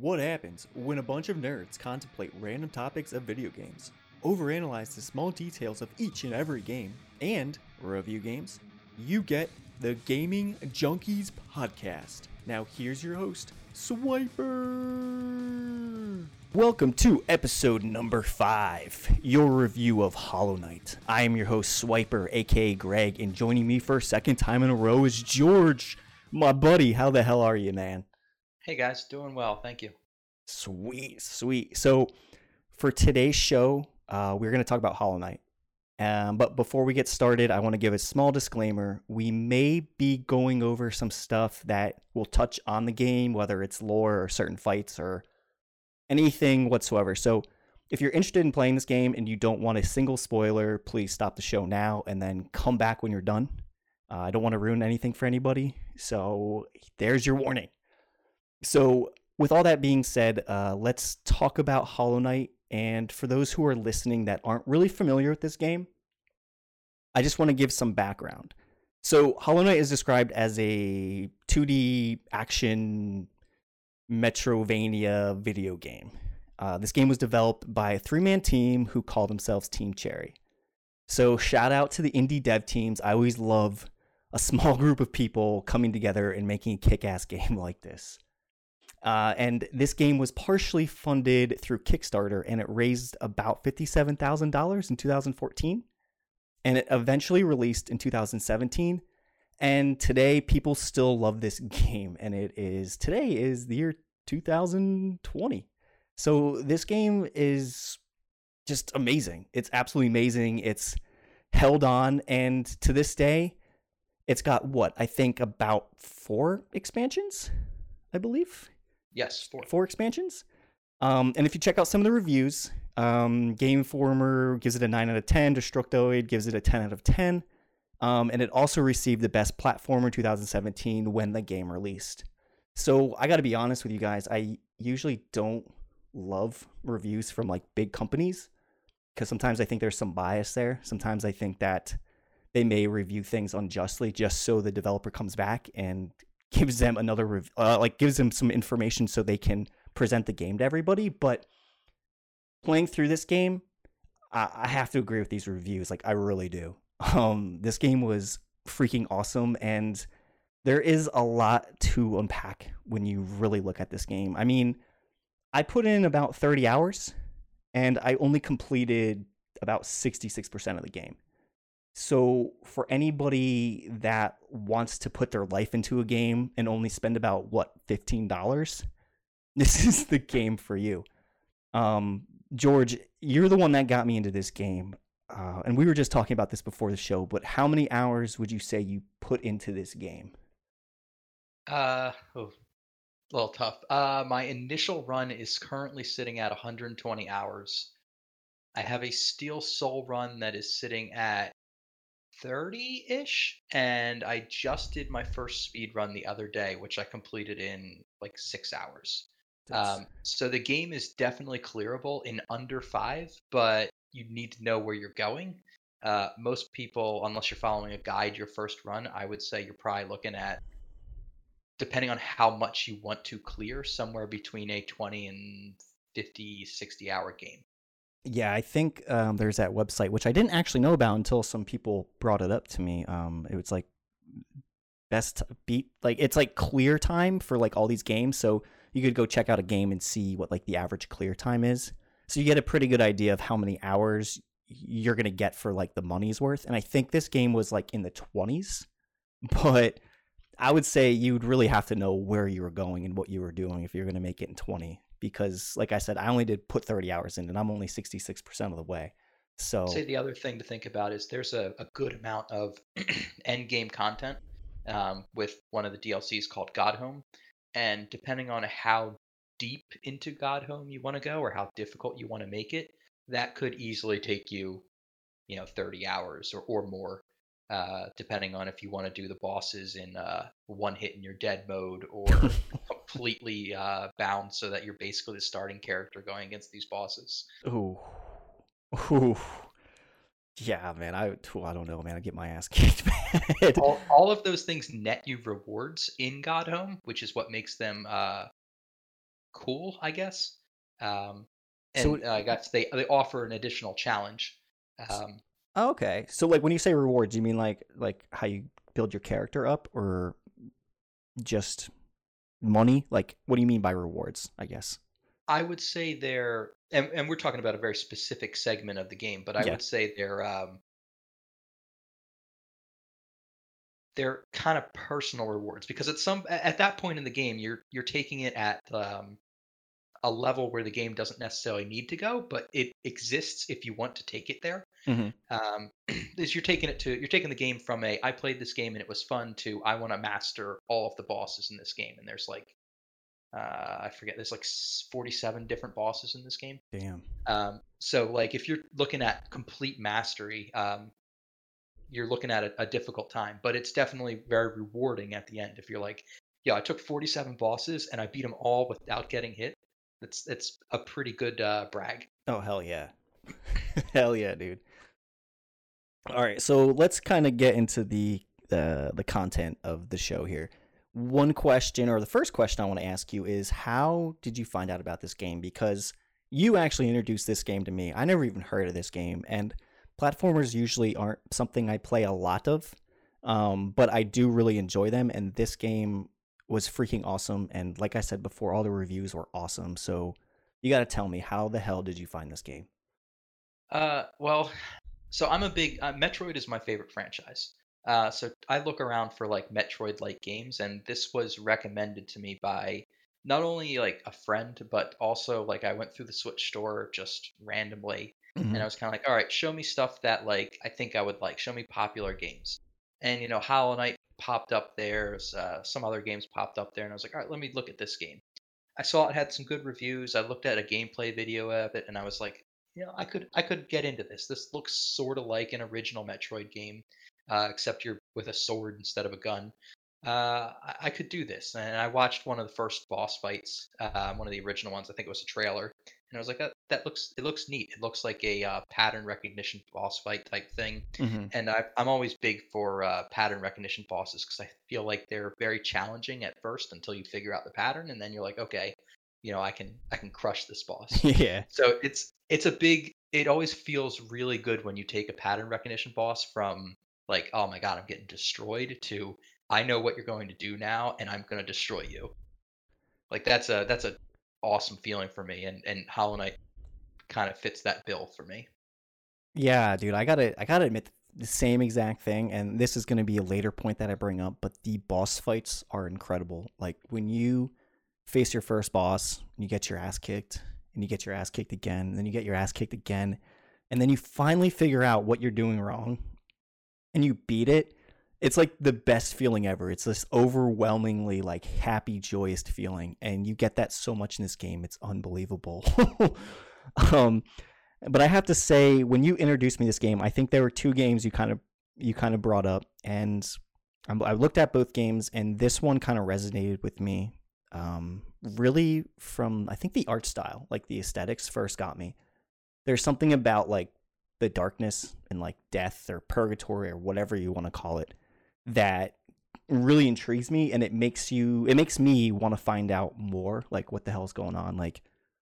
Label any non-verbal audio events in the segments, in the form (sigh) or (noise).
What happens when a bunch of nerds contemplate random topics of video games, overanalyze the small details of each and every game, and review games? You get the Gaming Junkies Podcast. Now, here's your host, Swiper. Welcome to episode number five, your review of Hollow Knight. I am your host, Swiper, aka Greg, and joining me for a second time in a row is George. My buddy, how the hell are you, man? Hey guys, doing well, thank you. Sweet, sweet. So, for today's show, uh, we're going to talk about Hollow Knight. Um, but before we get started, I want to give a small disclaimer. We may be going over some stuff that will touch on the game, whether it's lore or certain fights or anything whatsoever. So, if you're interested in playing this game and you don't want a single spoiler, please stop the show now and then come back when you're done. Uh, I don't want to ruin anything for anybody. So, there's your warning. So, with all that being said, uh, let's talk about Hollow Knight. And for those who are listening that aren't really familiar with this game, I just want to give some background. So, Hollow Knight is described as a 2D action Metroidvania video game. Uh, this game was developed by a three man team who call themselves Team Cherry. So, shout out to the indie dev teams. I always love a small (laughs) group of people coming together and making a kick ass (laughs) game like this. Uh, and this game was partially funded through Kickstarter and it raised about $57,000 in 2014. And it eventually released in 2017. And today, people still love this game. And it is, today is the year 2020. So this game is just amazing. It's absolutely amazing. It's held on. And to this day, it's got what? I think about four expansions, I believe. Yes, four. Four expansions. Um, and if you check out some of the reviews, um, Game gives it a 9 out of 10, Destructoid gives it a 10 out of 10. Um, and it also received the Best Platformer 2017 when the game released. So I got to be honest with you guys, I usually don't love reviews from like big companies because sometimes I think there's some bias there. Sometimes I think that they may review things unjustly just so the developer comes back and gives them another rev- uh, like gives them some information so they can present the game to everybody but playing through this game I, I have to agree with these reviews like i really do. (laughs) Um this game was freaking awesome and there is a lot to unpack when you really look at this game. I mean i put in about 30 hours and i only completed about 66% of the game so, for anybody that wants to put their life into a game and only spend about what $15, (laughs) this is the game for you. Um, George, you're the one that got me into this game. Uh, and we were just talking about this before the show, but how many hours would you say you put into this game? Uh, oh, a little tough. Uh, my initial run is currently sitting at 120 hours. I have a Steel Soul run that is sitting at 30 ish. And I just did my first speed run the other day, which I completed in like six hours. Um, so the game is definitely clearable in under five, but you need to know where you're going. Uh, most people, unless you're following a guide your first run, I would say you're probably looking at, depending on how much you want to clear, somewhere between a 20 and 50, 60 hour game. Yeah, I think um, there's that website which I didn't actually know about until some people brought it up to me. Um, it was like best beat, like it's like clear time for like all these games. So you could go check out a game and see what like the average clear time is. So you get a pretty good idea of how many hours you're gonna get for like the money's worth. And I think this game was like in the twenties, (laughs) but I would say you would really have to know where you were going and what you were doing if you're gonna make it in twenty because like I said, I only did put 30 hours in and I'm only 66% of the way. So I'd say the other thing to think about is there's a, a good amount of (clears throat) end game content um, with one of the DLCs called Godhome. And depending on how deep into Godhome you want to go or how difficult you want to make it, that could easily take you, you know, 30 hours or, or more uh, depending on if you want to do the bosses in uh, one hit and you're dead mode (laughs) or completely uh, bound so that you're basically the starting character going against these bosses. Ooh. Ooh. Yeah, man. I ooh, I don't know, man. I get my ass (laughs) kicked, all, all of those things net you rewards in Godhome, which is what makes them uh, cool, I guess. Um, So and uh, I guess they they offer an additional challenge. Um, Oh, okay. So like when you say rewards, you mean like like how you build your character up or just money? Like what do you mean by rewards, I guess? I would say they're, and, and we're talking about a very specific segment of the game, but I Yeah. would say they're um, they're kind of personal rewards because at some at that point in the game, you're you're taking it at um, a level where the game doesn't necessarily need to go, but it exists if you want to take it there. Mhm. Um, (clears throat) is you're taking it to you're taking the game from a I played this game and it was fun to I want to master all of the bosses in this game, and there's like uh, I forget there's like 47 different bosses in this game. Damn. Um, so like if you're looking at complete mastery, um, you're looking at a, a difficult time, but it's definitely very rewarding at the end. If you're like, yeah, I took 47 bosses and I beat them all without getting hit. That's that's a pretty good uh, brag. Oh hell yeah. (laughs) hell yeah, dude. All right, so let's kind of get into the the the content of the show here. One question or the first question I want to ask you is how did you find out about this game because you actually introduced this game to me. I never even heard of this game and platformers usually aren't something I play a lot of. Um, but I do really enjoy them and this game was freaking awesome and like I said before all the reviews were awesome. So you got to tell me how the hell did you find this game? Uh, well, (sighs) so I'm a big uh, Metroid is my favorite franchise. Uh, so I look around for like Metroid-like games, and this was recommended to me by not only like a friend, but also like I went through the Switch store just randomly, Mhm. and I was kind of like, all right, show me stuff that like I think I would like. Show me popular games, and you know, Hollow Knight popped up there. Uh, some other games popped up there, and I was like, all right, let me look at this game. I saw it had some good reviews. I looked at a gameplay video of it, and I was like, you know, I could I could get into this. This looks sort of like an original Metroid game, uh, except you're with a sword instead of a gun. Uh, I, I could do this, and I watched one of the first boss fights, uh, one of the original ones. I think it was a trailer, and I was like, that, that looks it looks neat. It looks like a uh, pattern recognition boss fight type thing Mhm. and I, I'm always big for uh, pattern recognition bosses because I feel like they're very challenging at first until you figure out the pattern, and then you're like, okay, you know, I can I can crush this (laughs) boss. yeah. so it's it's a big. It always feels really good when you take a pattern recognition boss from like, oh my god, I'm getting destroyed to I know what you're going to do now, and I'm going to destroy you. Like that's a that's a awesome feeling for me, and and Hollow Knight kind of fits that bill for me. Yeah, dude, I gotta I gotta admit the same exact thing, and this is gonna be a later point that I bring up, but the boss fights are incredible. Like when you face your first boss, and you get your ass kicked, and you get your ass kicked again, and then you get your ass kicked again, and then you finally figure out what you're doing wrong, and you beat it. It's like the best feeling ever. It's this overwhelmingly like happy, joyous feeling, and you get that so much in this game. It's unbelievable. (laughs) um, but I have to say, when you introduced me this game, I think there were two games you kind of you kind of brought up, and I looked at both games, and this one kind of resonated with me. Um, really, from I think the art style, like the aesthetics, first got me. There's something about like the darkness and like death or purgatory or whatever you want to call it that really intrigues me, and it makes you it makes me want to find out more, like what the hell's going on, like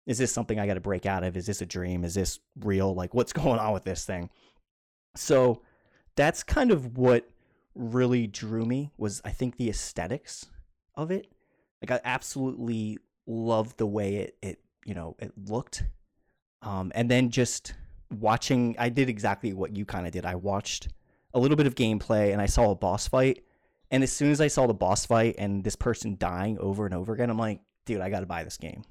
is this something I got to break out of? Is this a dream? Is this real? Like, what's (laughs) going on with this thing? So that's kind of what really drew me was I think the aesthetics of it. Like I absolutely loved the way it it you know it looked. Um, and then just watching, I did exactly what you kind of did. I watched a little bit of gameplay and I saw a boss fight. And as soon as I saw the boss fight and this person dying over and over again, I'm like, dude, I got to buy this game.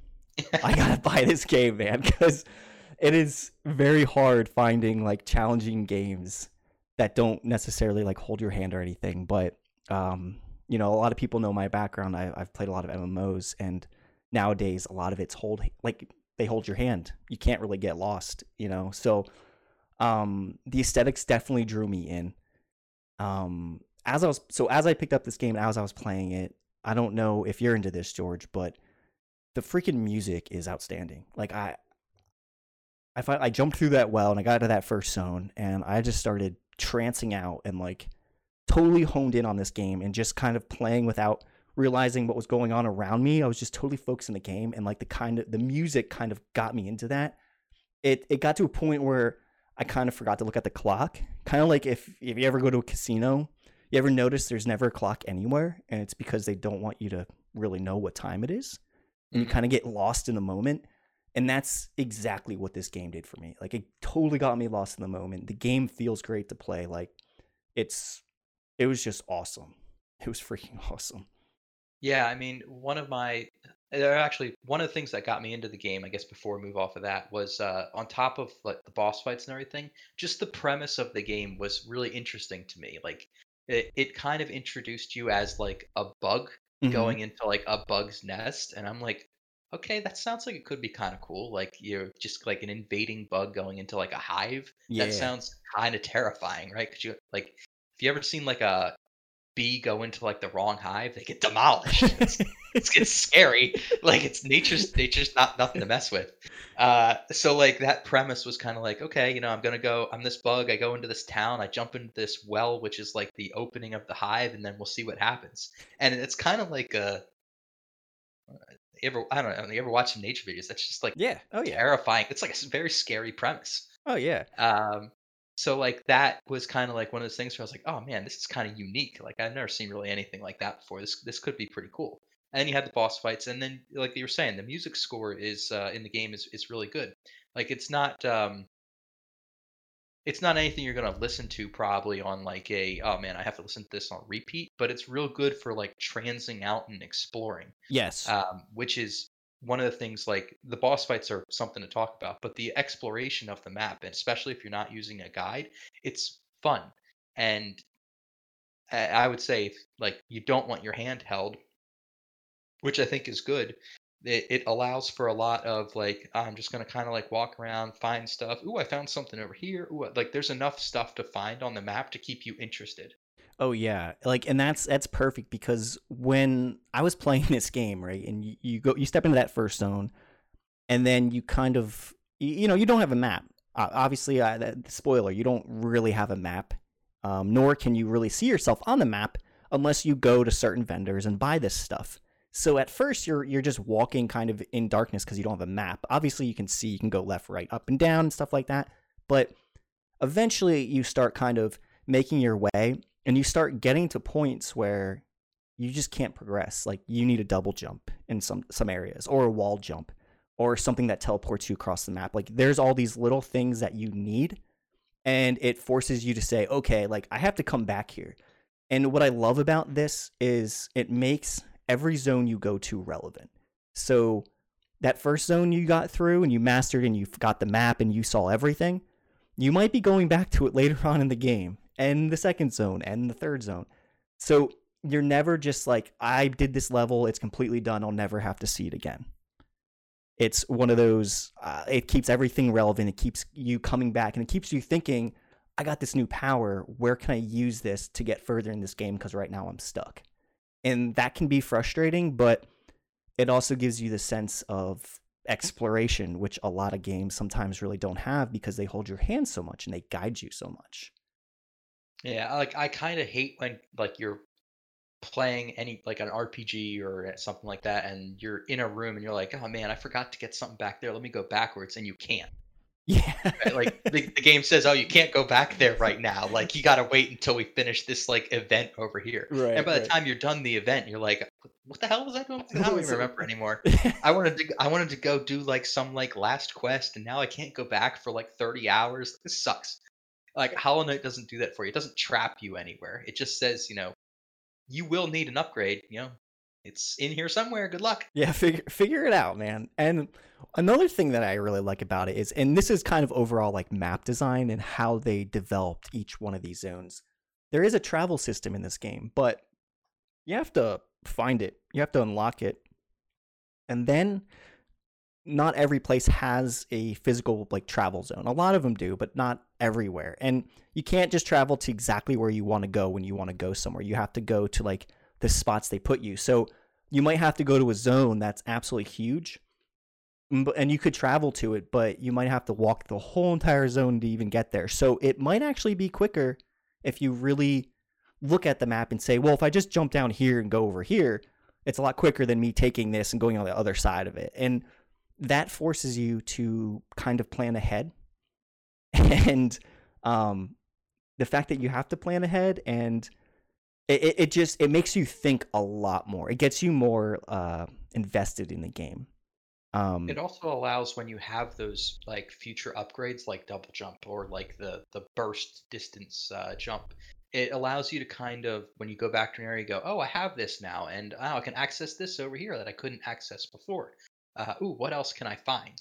I gotta (laughs) buy this game, man, (laughs) because it is very hard finding like challenging games that don't necessarily like hold your hand or anything. But um, you know, a lot of people know my background. I, I've played a lot of MMOs, and nowadays a lot of it's hold like they hold your hand. You can't really get lost, you know. So um, the aesthetics definitely drew me in. Um, as I was so as I picked up this game, as I was playing it, I don't know if you're into this, George, but the freaking music is outstanding. Like I I find I jumped through that well and I got to that first zone and I just started trancing out and like totally honed in on this game and just kind of playing without realizing what was going on around me. I was just totally focused in the game and like the kind of the music kind of got me into that. It it got to a point where I kind of forgot to look at the clock. Kind of like if if you ever go to a casino, you ever notice there's never a clock anywhere and it's because they don't want you to really know what time it is. And you Mhm. kind of get lost in the moment. And that's exactly what this game did for me. Like it totally got me lost in the moment. The game feels great to play. Like it's it was just awesome. It was freaking (laughs) awesome. Yeah, I mean, one of my actually one of the things that got me into the game, I guess before we move off of that, was uh, on top of like the boss fights and everything, just the premise of the game was really interesting to me. Like it, it kind of introduced you as like a bug Mhm. going into like a bug's nest, and I'm like, okay, that sounds like it could be kind of cool. Like you're just like an invading bug going into like a hive. Yeah. That sounds kind of terrifying, right? Because you like, if you ever seen like a bee go into like the wrong hive, they get demolished. (laughs) It's, it's, scary. Like it's nature's nature's not nothing to mess with. Uh, so like that premise was kind of like, okay, you know, I'm gonna go. I'm this bug. I go into this town. I jump into this well, which is like the opening of the hive, and then we'll see what happens. And it's kind of like a. You ever I don't know. You ever watch some nature videos? That's just like yeah. Oh yeah. terrifying. It's like a very scary premise. Oh yeah. Um, so like that was kind of like one of those things where I was like, oh man, this is kind of unique. Like I've never seen really anything like that before. This this could be pretty cool. And then you had the boss fights, and then like you were saying, the music score is uh, in the game is is really good. Like it's not um, it's not anything you're gonna listen to probably on like a oh man, I have to listen to this on repeat. But it's real good for like transing out and exploring Yes. um, which is one of the things like the boss fights are something to talk about but the exploration of the map and especially if you're not using a guide it's fun and I would say like you don't want your hand held which i think is good it, it allows for a lot of like i'm just to kind of like walk around find stuff ooh i found something over here ooh, like there's enough stuff to find on the map to keep you interested Oh yeah, like and that's that's perfect because when I was (laughs) playing this game, right, and you, you go you step into that first zone, and then you kind of you, you know you don't have a map. Uh, obviously, uh, spoiler, you don't really have a map, um, nor can you really see yourself on the map unless you go to certain vendors and buy this stuff. So at first you're you're just walking kind of in darkness because you don't have a map. Obviously, you can see you can go left, right, up and down and stuff like that, but eventually you start kind of making your way and you start getting to points where you just can't progress. Like you need a double jump in some some areas or a wall jump or something that teleports you across the map. Like there's all these little things that you need and it forces you to say okay like i have to come back here. And what i love about this is it makes every zone you go to relevant so that first zone you got through and you mastered and you got the map and you saw everything you might be going back to it later (laughs) on in the game and the second zone and the third zone. So you're never just like, I did this level, it's completely done, I'll never have to see it again. It's one of those, uh, it keeps everything relevant, it keeps you coming back, and it keeps you thinking, I got this new power, where can I use this to get further in this game? Because right now I'm stuck. And that can be frustrating, but it also gives you the sense of exploration, which a lot of games sometimes really don't have because they hold your hand so much and they guide you so much. Yeah, like I kind of hate when like you're playing any like an RPG or something like that, and you're in a room and you're like, oh man, I forgot to get something back there. Let me go backwards, and you can't. Yeah. Right? Like the, the game says, oh, you can't go back there right now. Like you got to wait until we finish this like event over here. right. And by the time you're done the event, you're like, what the hell was I doing? I don't even (laughs) remember anymore. (laughs) I wanted to I wanted to go do like some like last quest, and now I can't go back for like 30 hours. This sucks. Like Hollow Knight doesn't do that for you. It doesn't trap you anywhere. It just says, you know, you will need an upgrade. You know, it's in here somewhere. Good luck. Yeah, figure figure it out, man. And another thing that I really like about it is, and this is kind of overall like map design and how they developed each one of these zones. There is a travel system in this game, but you have to find it. You have to unlock it. And then not every place has a physical like travel zone. A lot of them do, but not everywhere. And you can't just travel to exactly where you want to go when you want to go somewhere. You have to go to like the spots they put you. So you might have to go to a zone that's absolutely huge and you could travel to it but you might have to walk the whole entire zone to even get there so it might actually be quicker if you really look at the map and say well if i just jump down here and go over here It's a lot quicker than me taking this and going on the other side of it. And that forces you to kind of plan ahead. (laughs) And um, the fact that you have to plan ahead and it, it just it makes you think a lot more. It gets you more uh, invested in the game. Um, It also allows when you have those like future upgrades like double jump or like the the burst distance uh, jump. It allows you to kind of when you go back to an area, you go, oh, I have this now, and oh, I can access this over here that I couldn't access before. Uh, ooh, what else can I find?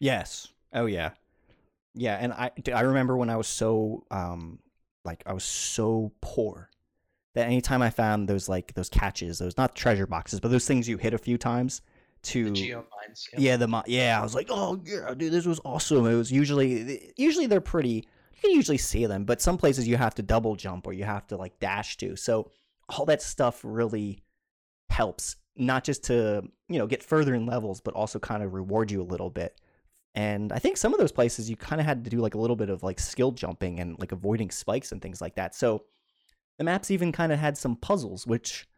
Yes. Oh yeah. Yeah, and I I remember when I was so um like I was so poor that anytime I found those like those catches, those not treasure boxes, but those things you hit a few times to geo mines. yep. yeah, the yeah, I was like, "Oh, yeah, dude, this was awesome." It was usually usually they're pretty you can usually see them, but some places you have to double jump or you have to like dash to. So all that stuff really helps not just to, you know, get further in levels, but also kind of reward you a little bit. And I think some of those places you kind of had to do like a little bit of like skill jumping and like avoiding spikes and things like that. So the maps even kind of had some puzzles, which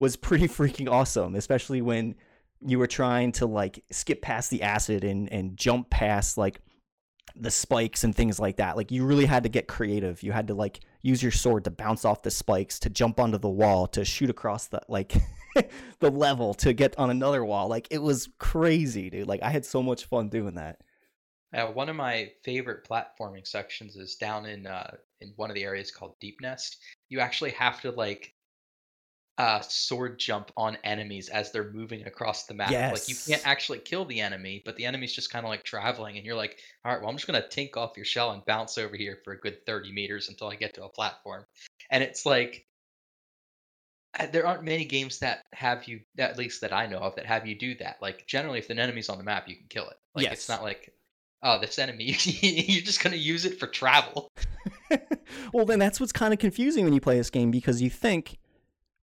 was pretty (laughs) freaking awesome, especially when you were trying to like skip past the acid and and jump past like the spikes and things like that. Like you really had to get creative. You had to like use your sword to bounce off the spikes, to jump onto the wall, to shoot across the like (laughs) the level to get on another wall. Like it was crazy, dude. Like I had so much fun doing that. Uh, one of my favorite platforming sections is down in uh, in one of the areas called Deep Nest. You actually have to like uh, sword jump on enemies as they're moving across the map. Yes. Like you can't actually kill the enemy, but the enemy's just kind of like traveling, and you're like, all right, well, I'm just gonna tink off your shell and bounce over here for a good 30 meters until I get to a platform. And it's like uh, there aren't many games that have you, at least that I know of, that have you do that. Like generally, if an enemy's on the map, you can kill it. Like it's not like, oh, this enemy, (laughs) you're just gonna use it for travel. (laughs) well, then that's what's kind of confusing when you play this game because you think,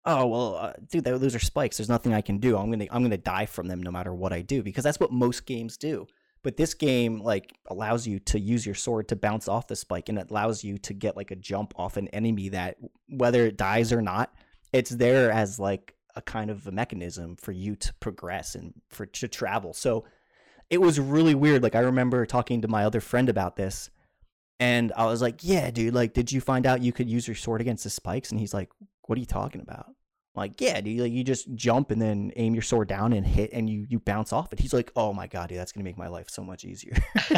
oh well, uh, dude, those are spikes. There's nothing I can do. I'm gonna I'm gonna die from them no matter what I do because that's what most games do. But this game like allows you to use your sword to bounce off the spike, and it allows you to get like a jump off an enemy that whether it dies or not, it's there as like a kind of a mechanism for you to progress and for to travel. So it was really weird. Like I remember talking to my other friend about this, and I was like, "Yeah, dude. Like, did you find out you could use your sword against the spikes?" And he's like, "What are you talking about?" I'm like, "Yeah, dude. Like, you just jump and then aim your sword down and hit, and you you bounce off it." He's like, "Oh my god, dude, that's gonna make my life so much easier." (laughs)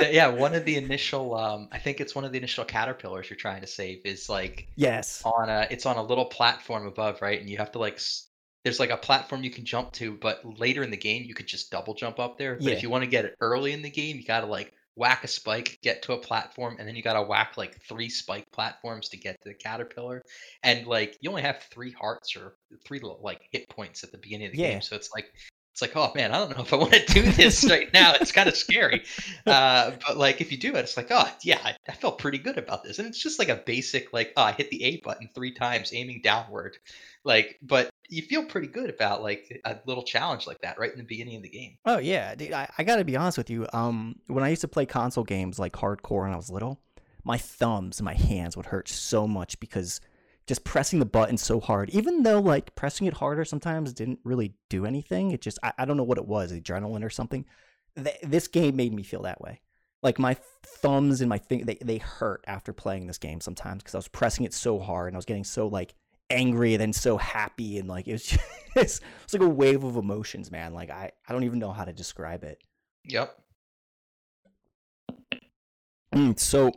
Yeah, one of the (laughs) initial, um, I think it's one of the initial caterpillars you're trying to save is like yes. on a, it's on a little platform above, right? And you have to like, there's like a platform you can jump to, but later in the game you could just double jump up there. But Yeah. if you want to get it early in the game, you gotta like whack a spike, get to a platform, and then you gotta whack like three spike platforms to get to the caterpillar. And like you only have three hearts or three little like hit points at the beginning of the Yeah. game, so it's like. It's like, oh man, I don't know if I want to do this (laughs) right now. It's kind of scary. Uh, but like, if you do it, it's like, oh yeah, I, I felt pretty good about this. And it's just like a basic, like, oh, I hit the A button three times, aiming downward. Like, but you feel pretty good about like a little challenge like that right in the beginning of the game. Oh yeah, dude. I, I gotta be honest with you. Um, when I used to play console games like hardcore when I was little, my thumbs and my hands would hurt so much because just pressing the button so hard, even though like pressing it harder sometimes didn't really do anything. It just I, I don't know what it was, adrenaline or something. Th- this game made me feel that way. Like my thumbs and my thing, they, they hurt after playing this game sometimes because I was pressing it so hard and I was getting so like angry and then so happy and like it was (laughs) just it's, it's like a wave of emotions, man. Like I, I don't even know how to describe it. Yep. Mm, so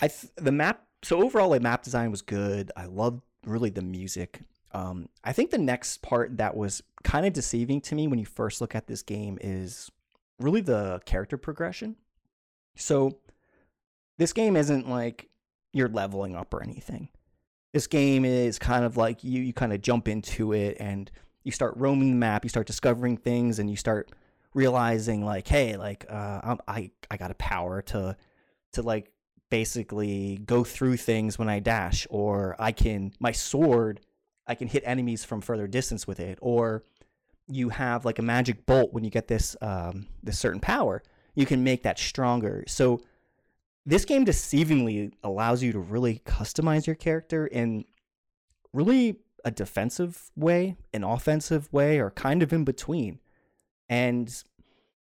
I th- the map so overall the map design was good. I loved really the music. Um, I think the next part that was kind of deceiving to me when you first look at this game is really the character progression. So this game isn't like you're leveling up or anything. This game is kind of like you you kind of jump into it and you start roaming the map, you start discovering things and you start realizing like hey, like uh I'm, I I got a power to to like basically go through things when I dash or I can my sword I can hit enemies from further distance with it or you have like a magic bolt when you get this um this certain power you can make that stronger. So this game deceivingly allows you to really customize your character in really a defensive way, an offensive way, or kind of in between. And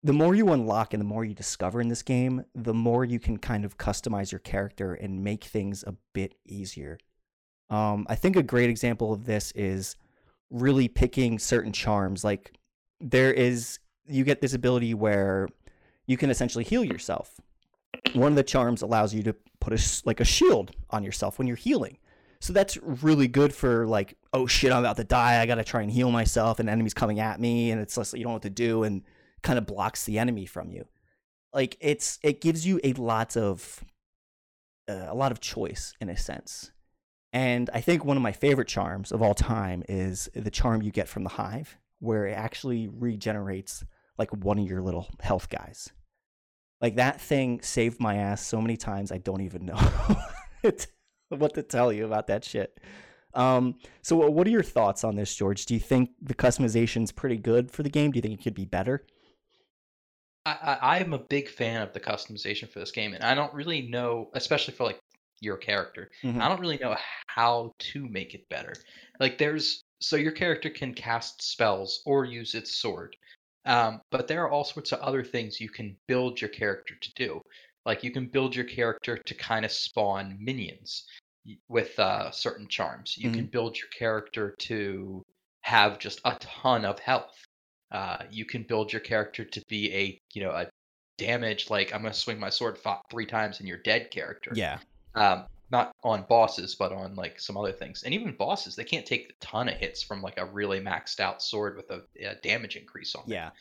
the more you unlock and the more you discover in this game, the more you can kind of customize your character and make things a bit easier. Um, I think a great example of this is really picking certain charms. Like there is, you get this ability where you can essentially heal yourself. One of the charms allows you to put a like a shield on yourself when you're healing. So that's really good for like, oh shit, I'm about to die. I gotta try and heal myself, and enemies coming at me, and it's less you don't know what to do, and kind of blocks the enemy from you. Like it's it gives you a lot of uh, a lot of choice in a sense. And I think one of my favorite charms of all time is the charm you get from the hive, where it actually regenerates like one of your little health guys. Like that thing saved my ass so many times I don't even know (laughs) what to tell you about that shit. Um, so what are your thoughts on this, George? Do you think the customization's pretty good for the game? Do you think it could be better? I, I am a big fan of the customization for this game, and I don't really know, especially for like your character. Mm-hmm. I don't really know how to make it better. Like there's so your character can cast spells or use its sword. Um, but there are all sorts of other things you can build your character to do. Like you can build your character to kind of spawn minions with uh, certain charms. You mm-hmm. can build your character to have just a ton of health. Uh, you can build your character to be a you know a damage like I'm gonna swing my sword three times and you're dead character. Yeah. Um, not on bosses, but on like some other things. And even bosses, they can't take a ton of hits from like a really maxed out sword with a, a damage increase on yeah. it.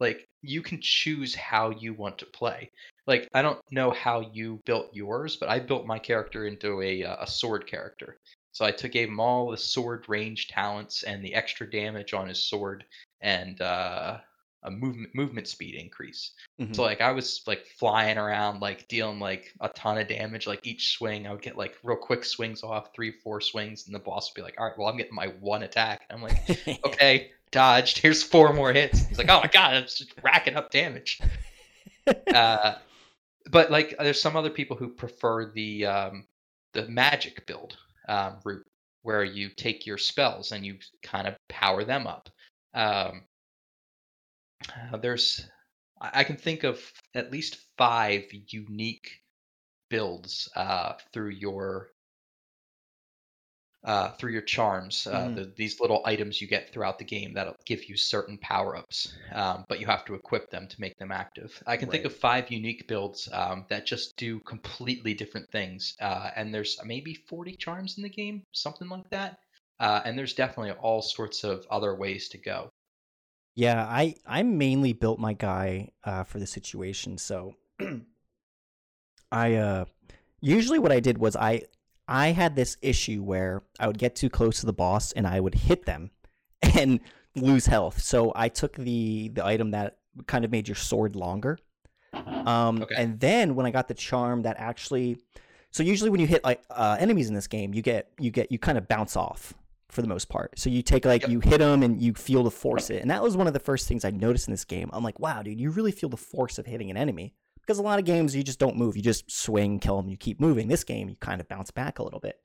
Like you can choose how you want to play. Like I don't know how you built yours, but I built my character into a uh, a sword character. So I took gave him all the sword range talents and the extra damage on his sword and uh, a movement movement speed increase. Mm-hmm. So like I was like flying around, like dealing like a ton of damage. Like each swing, I would get like real quick swings off, three, four swings, and the boss would be like, "All right, well I'm getting my one attack." And I'm like, (laughs) "Okay, dodged. Here's four more hits." He's like, "Oh my god, I'm just racking up damage." (laughs) uh, but like, there's some other people who prefer the um, the magic build um, route, where you take your spells and you kind of power them up. Um, uh, there's I can think of at least five unique builds uh, through your uh, through your charms. Uh, mm. the, these little items you get throughout the game that'll give you certain power ups, um, but you have to equip them to make them active. I can right. think of five unique builds um, that just do completely different things, uh, and there's maybe 40 charms in the game, something like that. Uh, and there's definitely all sorts of other ways to go. Yeah, I I mainly built my guy uh, for the situation. So (clears throat) I uh usually what I did was I I had this issue where I would get too close to the boss and I would hit them (laughs) and lose health. So I took the the item that kind of made your sword longer. Um okay. and then when I got the charm that actually so usually when you hit like uh, enemies in this game, you get you get you kind of bounce off for the most part. So you take like yep. you hit them and you feel the force it, and that was one of the first things I noticed in this game. I'm like, wow, dude, you really feel the force of hitting an enemy because a lot of games you just don't move, you just swing, kill them, you keep moving. This game you kind of bounce back a little bit,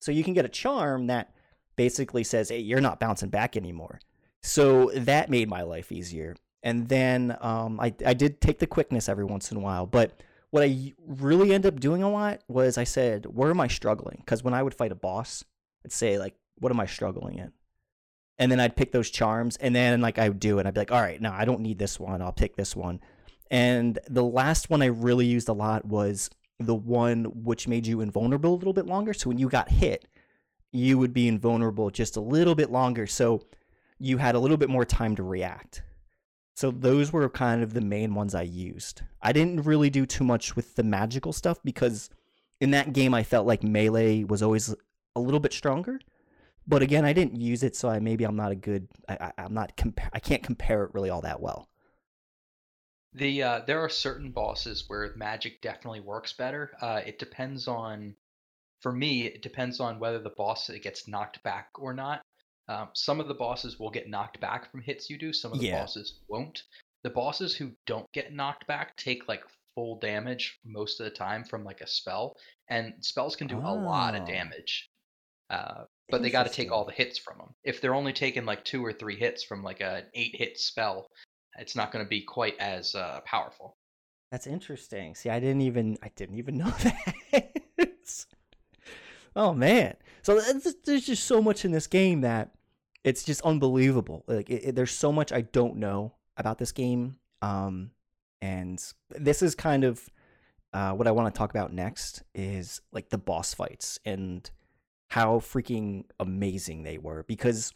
so you can get a charm that basically says, hey, you're not bouncing back anymore. So that made my life easier. And then um, I I did take the quickness every once in a while, but what I really ended up doing a lot was I said, where am I struggling? Because when I would fight a boss, I'd say like what am I struggling in? And then I'd pick those charms, and then like I would do it. I'd be like, all right, no, I don't need this one. I'll pick this one. And the last one I really used a lot was the one which made you invulnerable a little bit longer. So when you got hit, you would be invulnerable just a little bit longer. So you had a little bit more time to react. So those were kind of the main ones I used. I didn't really do too much with the magical stuff because in that game I felt like melee was always a little bit stronger. But again, I didn't use it, so I maybe I'm not a good. I, am not compare. I can't compare it really all that well. The uh, there are certain bosses where magic definitely works better. Uh, it depends on, for me, it depends on whether the boss gets knocked back or not. Um, some of the bosses will get knocked back from hits you do. Some of the yeah. bosses won't. The bosses who don't get knocked back take like full damage most of the time from like a spell, and spells can do oh. a lot of oh. damage. Uh, but they got to take all the hits from them. If they're only taking like two or three hits from like a eight hit spell, it's not going to be quite as uh, powerful. That's interesting. See, I didn't even I didn't even (laughs) know that. oh man. So there's just so much in this game that it's just unbelievable. Like it, it- there's so much I don't know about this game. Um and this is kind of uh, what I want to talk about next is like the boss fights and how freaking amazing they were because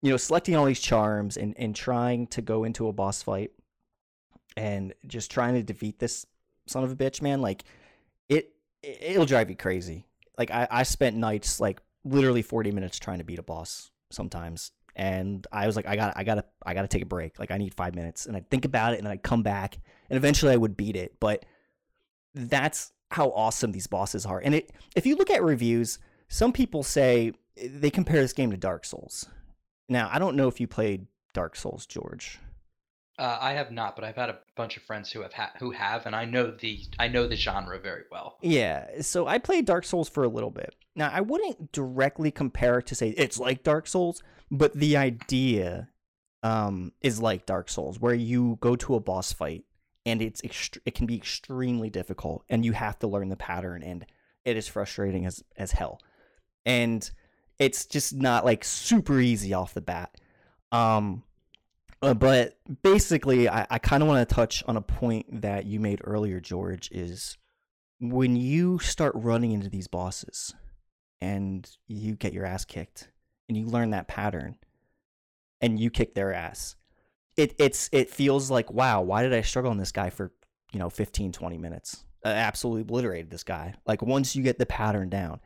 you know selecting all these charms and and trying to go into a boss fight and just trying to defeat this son of a bitch man like it it- it'll drive you crazy. Like i i spent nights like literally 40 minutes trying to beat a boss sometimes. And i was like i got i got to i got to take a break. Like i need 5 minutes. And i'd think about it and i'd come back and eventually i would beat it. But that's how awesome these bosses are. And it if you look at reviews some people say they compare this game to dark souls now i don't know if you played dark souls george Uh, I have not, but I've had a bunch of friends who have ha- who have, and I know the I know the genre very well. Yeah, so I played Dark Souls for a little bit. Now, I wouldn't directly compare it to say it's like Dark Souls, but the idea um, is like Dark Souls, where you go to a boss fight and it's ext- it can be extremely difficult, and you have to learn the pattern, and it is frustrating as as hell, and it's just not like super easy off the bat. Um, uh, but basically, I, I kind of want to touch on a point that you made earlier, George, is when you start running into these bosses and you get your ass kicked and you learn that pattern and you kick their ass it it's it feels like wow why did i struggle on this guy for you know 15 20 minutes i absolutely obliterated this guy like once you get the pattern down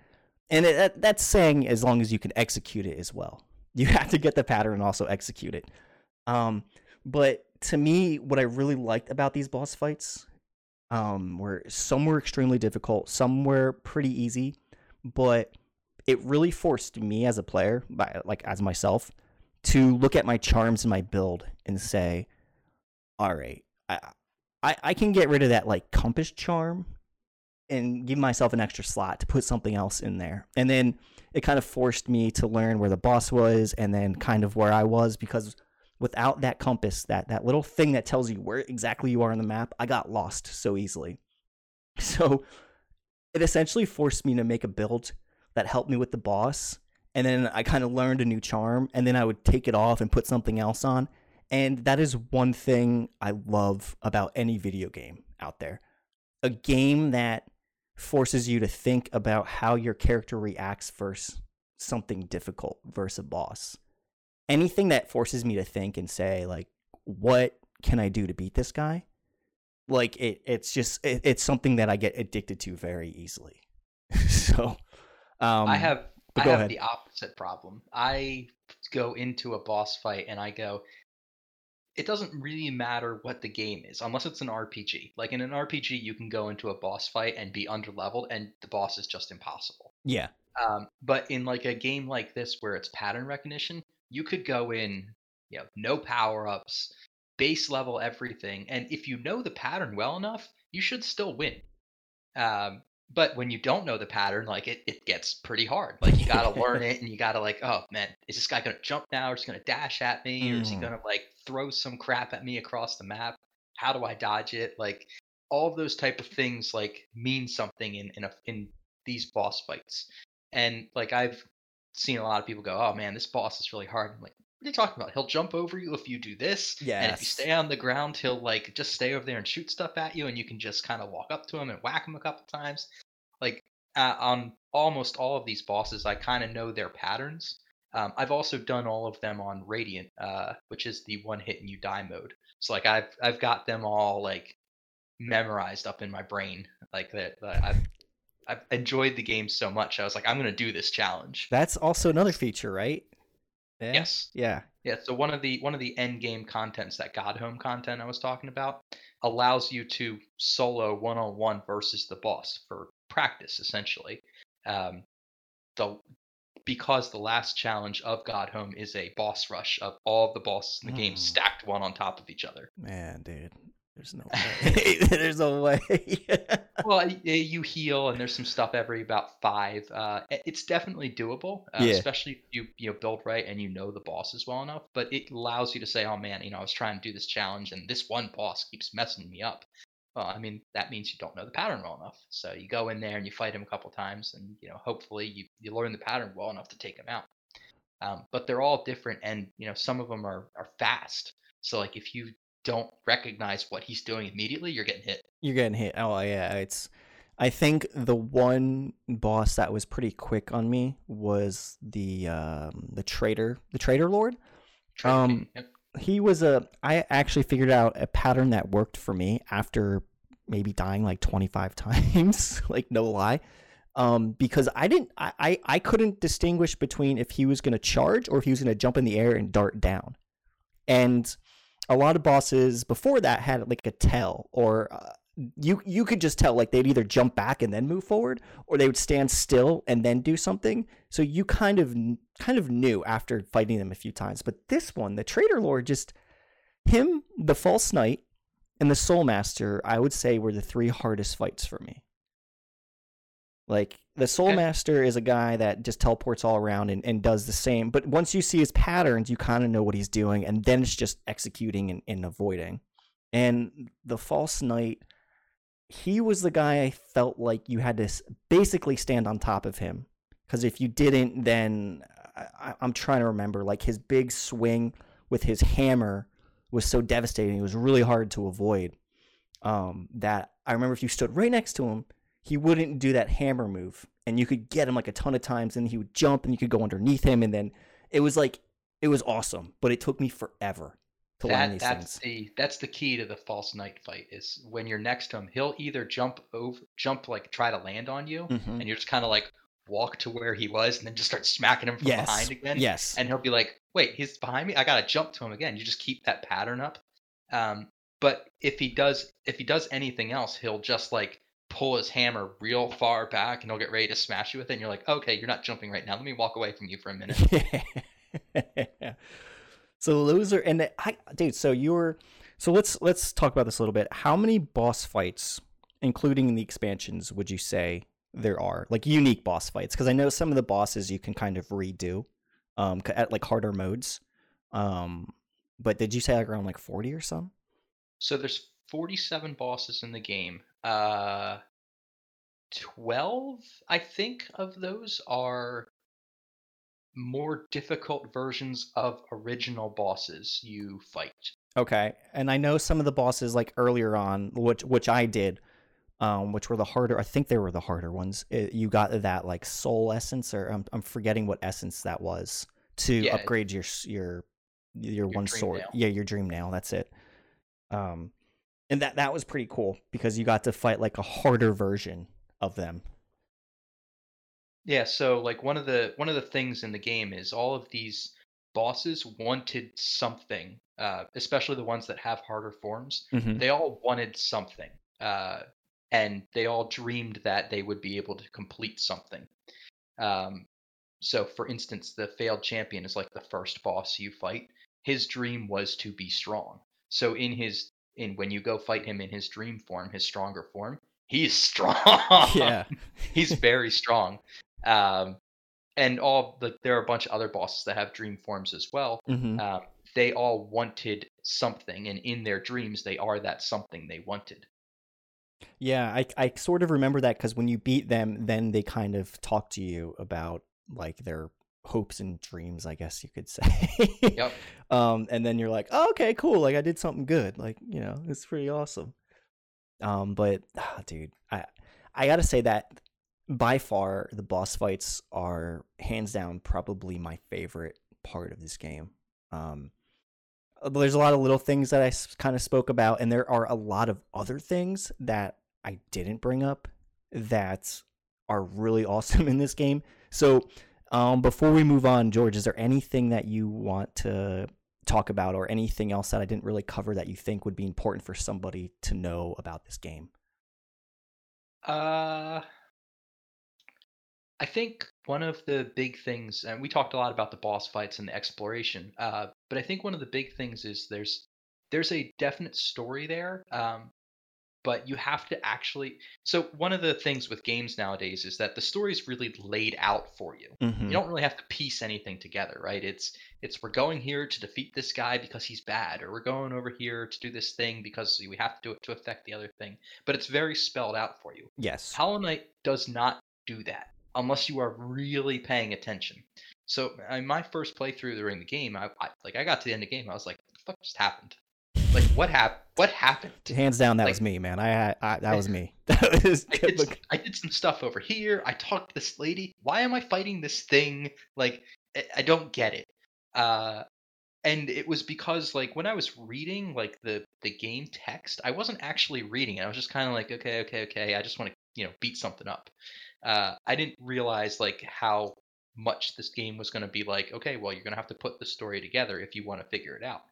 and it, that, that's saying as long as you can execute it as well. You (laughs) have to get the pattern and also execute it. Um but to me what i really liked about these boss fights um, were some were extremely difficult, some were pretty easy, but it really forced me as a player, by, like as myself, to look at my charms and my build and say, "All right, I, I, I can get rid of that like compass charm and give myself an extra slot to put something else in there." And then it kind of forced me to learn where the boss was and then kind of where I was because without that compass, that that little thing that tells you where exactly you are on the map, I got lost so easily. (laughs) So it essentially forced me to make a build that helped me with the boss, and then I kind of learned a new charm, and then I would take it off and put something else on. And that is one thing I love about any video game out there. A game that forces you to think about how your character reacts versus something difficult versus a boss anything that forces me to think and say like what can i do to beat this guy like it it's just it, it's something that i get addicted to very easily (laughs) so um I have I have ahead. the opposite problem. I go into a boss fight and I go, it doesn't really matter what the game is, unless it's an RPG. Like in an RPG, you can go into a boss fight and be underleveled, and the boss is just impossible. yeah Um, but in like a game like this where it's pattern recognition, you could go in, you know, no power ups, base level everything, and if you know the pattern well enough, you should still win. Um, but when you don't know the pattern, like it, it gets pretty hard. Like you gotta learn (laughs) it, and you gotta like, oh man, is this guy gonna jump now, or is he gonna dash at me, or is he Mm. gonna like throw some crap at me across the map? How do I dodge it? Like all of those type of things like mean something in in a, in these boss fights. And like I've seen a lot of people go, "Oh man, this boss is really hard." I'm like, "What are you talking about? He'll jump over you if you do this, and if you stay on the ground, he'll like just stay over there and shoot stuff at you, and you can just kind of walk up to him and whack him a couple times." Like uh, on almost all of these bosses, I kind of know their patterns. Um, I've also done all of them on Radiant, uh, which is the one hit and you die mode. So like I've I've got them all like memorized up in my brain, like that. that I've I've enjoyed the game so much. I was like, I'm gonna do this challenge. that's also another feature right yeah? Yes. yeah Yeah, so one of the one of the end game contents, that God Home content I was talking about, allows you to solo one on one versus the boss for practice, essentially. Um, the because the last challenge of God Home is a boss rush of all the bosses in the game Mm. stacked one on top of each other. man dude There's no way. (laughs) there's no way. (laughs) well, you heal, and there's some stuff every about five. Uh, it's definitely doable, uh, yeah. especially if you you know build right and you know the bosses well enough. But it allows you to say, "Oh man, you know, I was trying to do this challenge, and this one boss keeps messing me up." Well, I mean, that means you don't know the pattern well enough. So you go in there and you fight him a couple times, and you know, hopefully you you learn the pattern well enough to take him out. Um, but they're all different, and you know, some of them are are fast. So like if you don't recognize what he's doing immediately, you're getting hit. You're getting hit. Oh yeah, it's. I think the one boss that was pretty quick on me was the um, the traitor, the traitor lord. Um, yep. he was a. I actually figured out a pattern that worked for me after maybe dying like 25 (laughs) times, like no lie. Um, because I didn't, I, I, I couldn't distinguish between if he was going to charge or if he was going to jump in the air and dart down. And a lot of bosses before that had like a tell or uh, you you could just tell like they'd either jump back and then move forward or they would stand still and then do something. So you kind of kind of knew after fighting them a few times. But this one the traitor lord just him the false knight and the soul master i would say were the three hardest fights for me like the Soul okay. Master is a guy that just teleports all around and, and does the same. But once you see his patterns, you kind of know what he's doing, and then it's just executing and, and avoiding. And the False Knight, he was the guy I felt like you had to basically stand on top of him. Because if you didn't, then I, I'm trying to remember, like his big swing with his hammer was so devastating. It was really hard to avoid. Um, that I remember if you stood right next to him, he wouldn't do that hammer move and you could get him like a ton of times and he would jump and you could go underneath him and then it was like it was awesome but it took me forever to that, learn these that's things. the that's the key to the false knight fight is when you're next to him he'll either jump over jump like try to land on you mm-hmm. and you're just kind of like walk to where he was and then just start smacking him from yes. behind again yes and he'll be like wait he's behind me i gotta jump to him again you just keep that pattern up um, but if he does if he does anything else he'll just like pull his hammer real far back and he'll get ready to smash you with it. And you're like, okay, you're not jumping right now. Let me walk away from you for a minute. yeah. (laughs) So loser and I dude, so you're so let's let's talk about this a little bit. How many boss fights, including the expansions, would you say there are? Like unique boss fights? Because I know some of the bosses you can kind of redo um at like harder modes. Um but did you say like around like 40 or some? So there's 47 bosses in the game. Uh, 12, I think, of those are more difficult versions of original bosses you fight. Okay, and I know some of the bosses like earlier on, which which I did, um, which were the harder. I think they were the harder ones. It, you got that like soul essence, or I'm I'm forgetting what essence that was to yeah, upgrade your your your, your one sword. Nail. Yeah, your dream nail. That's it. Um, and that that was pretty cool because you got to fight like a harder version of them. Yeah, so like one of the one of the things in the game is all of these bosses wanted something, uh, especially the ones that have harder forms. Mm-hmm. They all wanted something, uh, and they all dreamed that they would be able to complete something. Um, so, for instance, the failed champion is like the first boss you fight. His dream was to be strong. So, in his in when you go fight him in his dream form, his stronger form, he's (laughs) strong. Yeah, he's very strong. Um, and all the there are a bunch of other bosses that have dream forms as well. Mm-hmm. Uh, they all wanted something, and in their dreams, they are that something they wanted. Yeah, I I sort of remember that because when you beat them, then they kind of talk to you about like their hopes and dreams, I guess you could say. yep. (laughs) Um, and then you're like, oh, okay, cool. Like I did something good. Like you know, it's pretty awesome. Um, but oh, dude, I I gotta say that by far the boss fights are hands down probably my favorite part of this game. Um, there's a lot of little things that I kind of spoke about, and there are a lot of other things that I didn't bring up that are really (laughs) awesome in this game. So um, before we move on, George, is there anything that you want to talk about or anything else that I didn't really cover that you think would be important for somebody to know about this game? Uh, I think one of the big things, and we talked a lot about the boss fights and the exploration, uh, but I think one of the big things is there's there's a definite story there. Um, but you have to actually. So one of the things with games nowadays is that the story is really laid out for you. Mhm. You don't really have to piece anything together, right? It's it's we're going here to defeat this guy because he's bad, or we're going over here to do this thing because we have to do it to affect the other thing. But it's very spelled out for you. Yes. Hollow Knight does not do that unless you are really paying attention. So in my first playthrough during the game, I, I like I got to the end of the game, I was like, "What the fuck just happened? Like what happened? What happened?" Hands down, that Like- was me, man. I, I that was (laughs) me. (laughs) That was I did, I did some stuff over here. I talked to this lady. Why am I fighting this thing? Like, I- I don't get it. Uh, and it was because, like, when I was reading, like, the, the game text, I wasn't actually reading it. I was just kind of like, okay, okay, okay. I just want to, you know, beat something up. Uh, I didn't realize, like, how much this game was going to be like, okay, well, you're going to have to put the story together if you want to figure it out.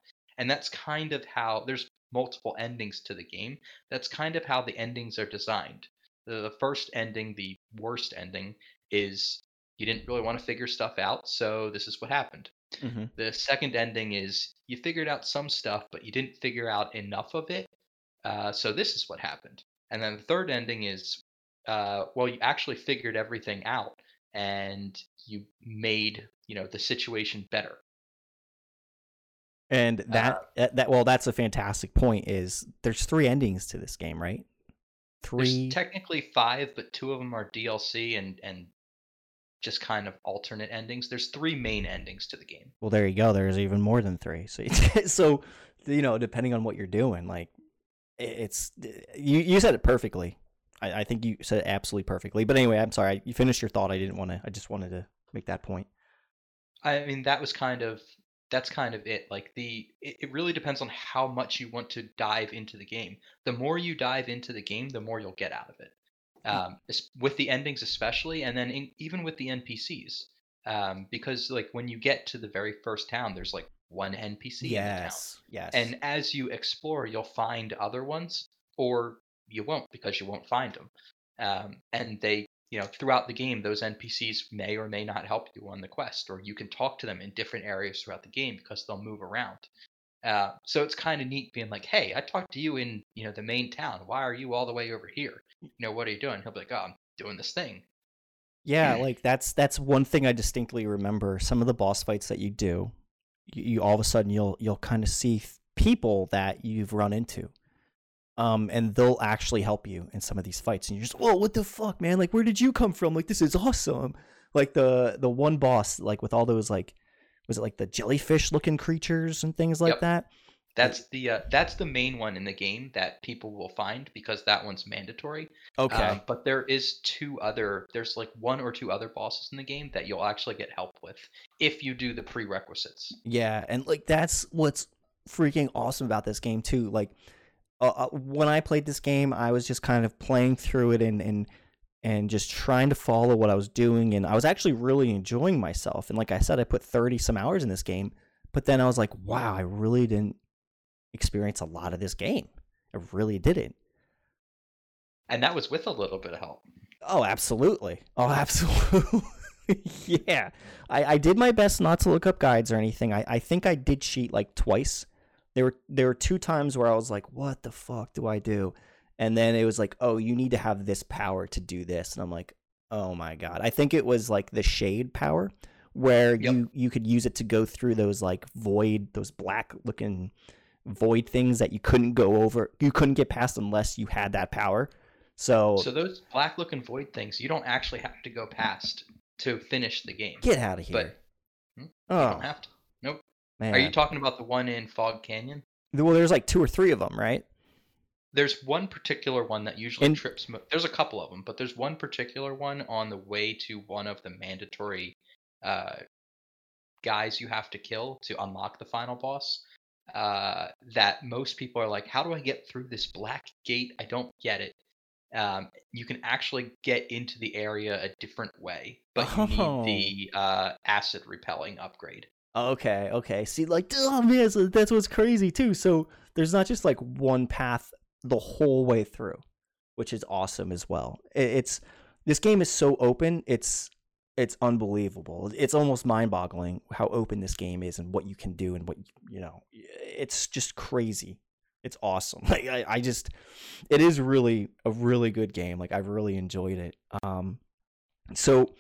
And that's kind of how there's multiple endings to the game that's kind of how the endings are designed. The, first ending, the worst ending, is you didn't really want to figure stuff out, so this is what happened. Mhm. The second ending is you figured out some stuff, but you didn't figure out enough of it, uh, so this is what happened. And then the third ending is, uh, well, you actually figured everything out, and you made you know the situation better. And uh, that, that that well, that's a fantastic point. Is there's three endings to this game, right? Three. There's technically five, but two of them are DLC and and just kind of alternate endings. There's three main endings to the game. well, there you go. There's even more than three. So, (laughs) so you know, depending on what you're doing, like it's you. You said it perfectly. I, I think you said it absolutely perfectly. But anyway, I'm sorry. You finished your thought. I didn't want to. I just wanted to make that point. I mean, that was kind of that's kind of it. Like the it, it really depends on how much you want to dive into the game. The more you dive into the game, the more you'll get out of it. Um, with the endings especially, and then in, even with the NPCs, um, because like when you get to the very first town, there's like one NPC in the town. yes. Yes. And as you explore, you'll find other ones, or you won't because you won't find them. Um, and they, you know, throughout the game, those NPCs may or may not help you on the quest, or you can talk to them in different areas throughout the game because they'll move around. Uh, so it's kind of neat being like, "Hey, I talked to you in, you know, the main town. Why are you all the way over here? You know, what are you doing?" He'll be like, "Oh, I'm doing this thing." Yeah, like that's that's one thing I distinctly remember. Some of the boss fights that you do, you, you all of a sudden you'll you'll kind of see people that you've run into, um, and they'll actually help you in some of these fights, and you're just, whoa, what the fuck, man? Like, where did you come from? Like, this is awesome. Like the the one boss, like with all those like, was it like the jellyfish looking creatures and things like Yep. that? That's the uh, that's the main one in the game that people will find because that one's mandatory. Okay, Um, but there is two other. There's like one or two other bosses in the game that you'll actually get help with if you do the prerequisites. Yeah, and like that's what's freaking awesome about this game too. Like uh, uh, when I played this game, I was just kind of playing through it and and and just trying to follow what I was doing, and I was actually really enjoying myself. And like I said, I put thirty some hours in this game, but then I was like, wow, I really didn't experience a lot of this game. I really didn't. And that was with a little bit of help. Oh, absolutely. Oh, (laughs) absolutely. yeah. I, I did my best not to look up guides or anything. I, I think I did cheat like twice. There were there were two times where I was like, what the fuck do I do? And then it was like, oh, you need to have this power to do this. And I'm like, oh my god. I think it was like the shade power where Yep. you you could use it to go through those like void, those black looking void things that you couldn't go over. You couldn't get past unless you had that power. So, So those black looking void things, you don't actually have to go past to finish the game. get out of here. But Hmm? you oh, don't have to. Man. Are you talking about the one in Fog Canyon? well, there's like two or three of them, right? There's one particular one that usually In- trips. Mo- there's a couple of them, but there's one particular one on the way to one of the mandatory uh, guys you have to kill to unlock the final boss. Uh, that most people are like, "How do I get through this black gate? I don't get it." Um, you can actually get into the area a different way, but you Oh. need the uh, acid repelling upgrade. Okay, okay. See, like, oh man, so that's what's crazy too. So there's not just like one path the whole way through, which is awesome as well. It's this game is so open. It's it's unbelievable. It's almost mind-boggling how open this game is and what you can do and what you know. It's just crazy. It's awesome. (laughs) Like I, I just, it is really a really good game. Like I've really enjoyed it. Um, so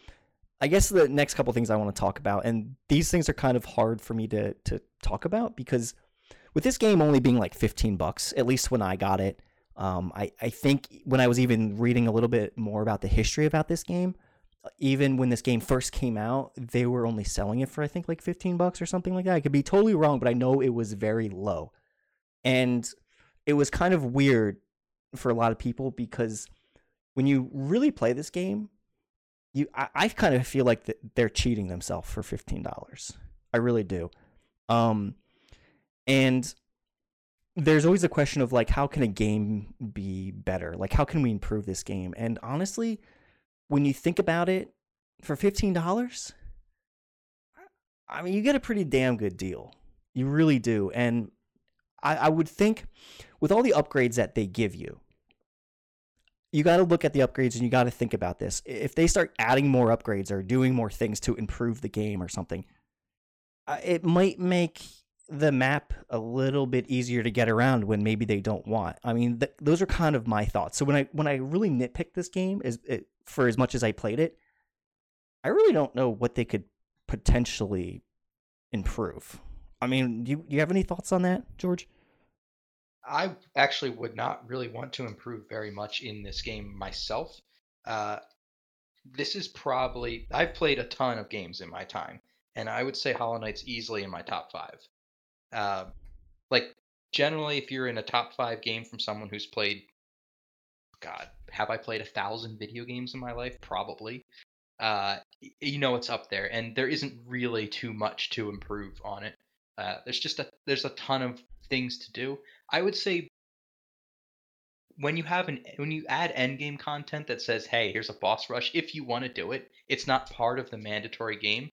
I guess the next couple things I want to talk about, and these things are kind of hard for me to to talk about because with this game only being like 15 bucks, at least when I got it, um, I, I think when I was even reading a little bit more about the history about this game, even when this game first came out, they were only selling it for I think like 15 bucks or something like that. I could be totally wrong, but I know it was very low. And it was kind of weird for a lot of people because when you really play this game, you I, I kind of feel like they're cheating themselves for $15. I really do. Um and there's always a question of like how can a game be better? Like how can we improve this game? And honestly, when you think about it, for $15, I mean, you get a pretty damn good deal. You really do. And I, I would think with all the upgrades that they give you, you got to look at the upgrades and you got to think about this. If they start adding more upgrades or doing more things to improve the game or something, it might make the map a little bit easier to get around when maybe they don't want. I mean, th- those are kind of my thoughts. So when I when I really nitpick this game is it, for as much as I played it, I really don't know what they could potentially improve. I mean, do you, do you have any thoughts on that, George? I actually would not really want to improve very much in this game myself. Uh, this is probably I've played a ton of games in my time, and I would say Hollow Knight's easily in my top five. Uh, like generally, if you're in a top five game from someone who's played, God, have I played a thousand video games in my life? Probably. Uh, you know it's up there, and there isn't really too much to improve on it. Uh, there's just a there's a ton of things to do. I would say when you have an when you add endgame content that says, "Hey, here's a boss rush," if you want to do it, it's not part of the mandatory game.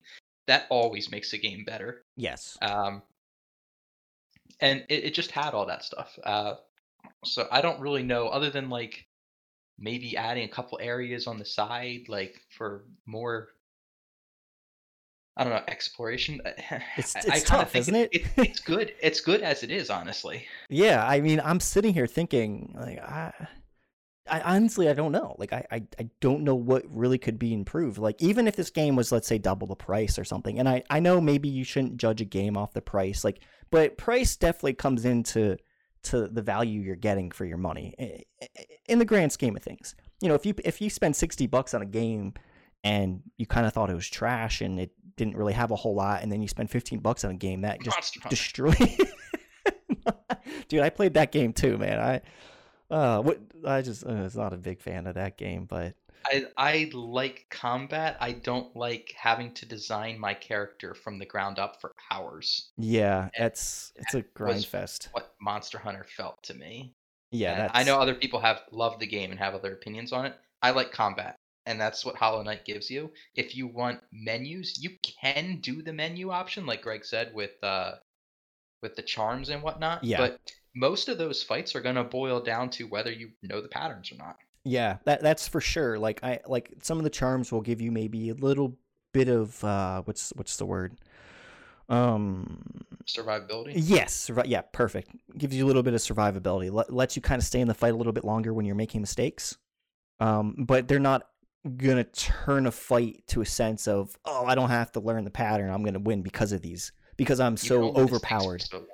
That always makes the game better. Yes. Um, and it, it just had all that stuff. Uh, so I don't really know, other than like maybe adding a couple areas on the side, like for more. I don't know exploration. It's, (laughs) it's I, tough, isn't it? it? (laughs) It's good. It's good as it is, honestly. Yeah, I mean, I'm sitting here thinking, like, I, I honestly, I don't know. Like, I, I, I don't know what really could be improved. Like, even if this game was, let's say, double the price or something, and I, I know maybe you shouldn't judge a game off the price. Like, but price definitely comes into to the value you're getting for your money in the grand scheme of things. You know, if you if you spend 60 bucks on a game and you kind of thought it was trash and it didn't really have a whole lot and then you spend 15 bucks on a game that just destroyed (laughs) Dude, I played that game too, man. I uh what I just uh, was not a big fan of that game, but I I like combat. I don't like having to design my character from the ground up for hours. Yeah, it's it's a grind fest. What Monster Hunter felt to me. Yeah, I know other people have loved the game and have other opinions on it. I like combat, and that's what Hollow Knight gives you. If you want menus, you can do the menu option, like Greg said, with uh, with the charms and whatnot. Yeah. But most of those fights are gonna boil down to whether you know the patterns or not. Yeah, that that's for sure. Like I like some of the charms will give you maybe a little bit of uh what's what's the word? Um survivability. Yes, yeah, perfect. Gives you a little bit of survivability. Let, lets you kind of stay in the fight a little bit longer when you're making mistakes. Um but they're not to turn a fight to a sense of, "Oh, I don't have to learn the pattern. I'm to win because of these because I'm so overpowered." So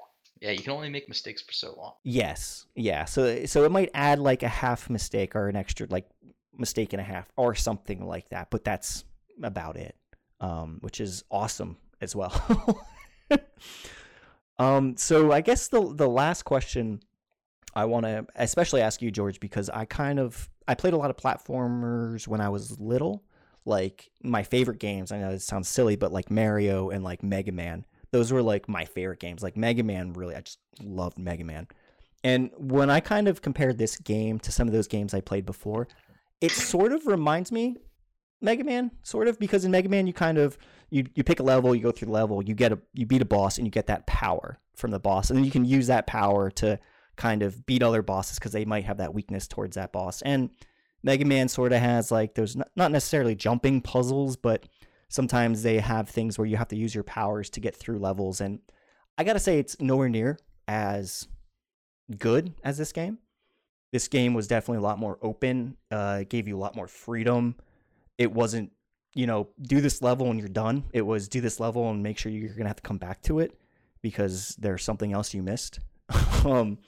yeah, you can only make mistakes for so long. Yes. Yeah. So so it might add like a half mistake or an extra like mistake and a half or something like that, but that's about it. Um, which is awesome as well. (laughs) um, so I guess the the last question I want to especially ask you, George, because I kind of I played a lot of platformers when I was little. Like my favorite games, I know it sounds silly, but like Mario and like Mega Man those were like my favorite games. Like Mega Man, really, I just loved Mega Man. And when I kind of compared this game to some of those games I played before, it sort of reminds me Mega Man, sort of, because in Mega Man you kind of you you pick a level, you go through the level, you get a you beat a boss, and you get that power from the boss, and then you can use that power to kind of beat other bosses because they might have that weakness towards that boss. And Mega Man sort of has like there's not, necessarily jumping puzzles, but sometimes they have things where you have to use your powers to get through levels and I got to say it's nowhere near as good as this game. This game was definitely a lot more open. Uh, it gave you a lot more freedom. It wasn't, you know, do this level and you're done. It was do this level and make sure you're gonna have to come back to it because there's something else you missed. (laughs) um,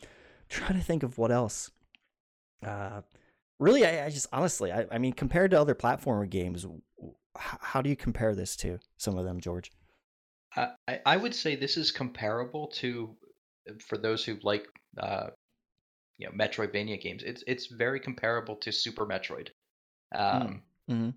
trying to think of what else. Uh, really, I, I just honestly, I, I mean, compared to other platformer games, how, how do you compare this to some of them, George? I, I would say this is comparable to, for those who like uh, you know Metroidvania games. It's it's very comparable to Super Metroid. Hmm. Um, Mm-hmm.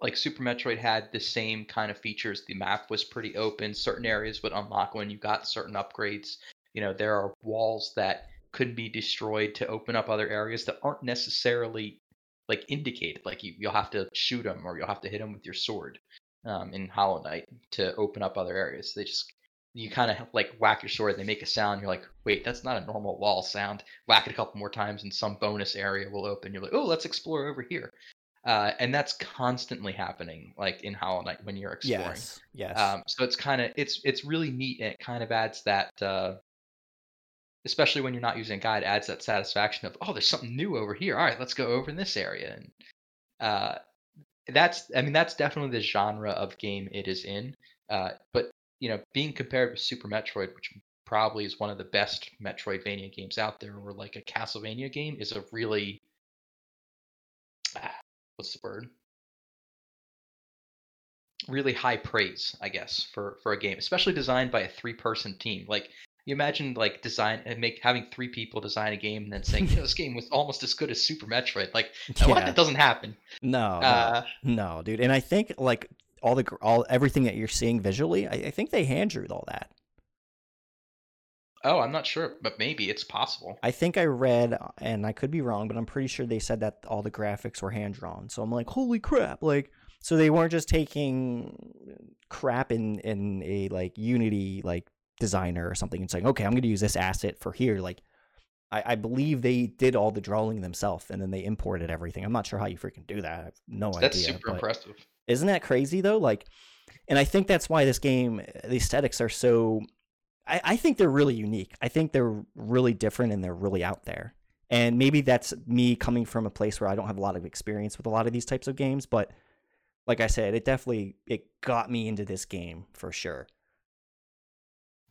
Like Super Metroid had the same kind of features. The map was pretty open. Certain areas would unlock when you got certain upgrades. You know, there are walls that could be destroyed to open up other areas that aren't necessarily like indicated. Like you, you'll have to shoot them or you'll have to hit them with your sword um, in Hollow Knight to open up other areas. They just you kind of like whack your sword, they make a sound. You're like, wait, that's not a normal wall sound. Whack it a couple more times, and some bonus area will open. You're like, oh, let's explore over here. Uh, and that's constantly happening, like in Hollow Knight when you're exploring. Yes. Yes. Um, so it's kind of it's it's really neat, and it kind of adds that, uh, especially when you're not using a guide, adds that satisfaction of oh, there's something new over here. All right, let's go over in this area, and uh, that's I mean that's definitely the genre of game it is in. Uh, but you know, being compared with Super Metroid, which probably is one of the best Metroidvania games out there, or like a Castlevania game, is a really ah, what's the word? Really high praise, I guess, for for a game, especially designed by a three person team. Like you imagine like design and make having three people design a game and then saying, (laughs) you know, this game was almost as good as Super Metroid. Like (laughs) what? That doesn't happen. no, no, Uh, no, dude. And I think like all the all everything that you're seeing visually, I, I think they hand drew all that. oh, I'm not sure, but maybe it's possible. I think I read, and I could be wrong, but I'm pretty sure they said that all the graphics were hand drawn. So I'm like, holy crap! Like, so they weren't just taking crap in in a like Unity like designer or something and saying, okay, I'm going to use this asset for here. Like, I, I believe they did all the drawing themselves and then they imported everything. I'm not sure how you freaking do that. I have no That's idea. That's super impressive. Isn't that crazy though? Like, and I think that's why this game, the aesthetics are so. I, I think they're really unique. I think they're really different and they're really out there. And maybe that's me coming from a place where I don't have a lot of experience with a lot of these types of games, but like I said, it definitely it got me into this game for sure.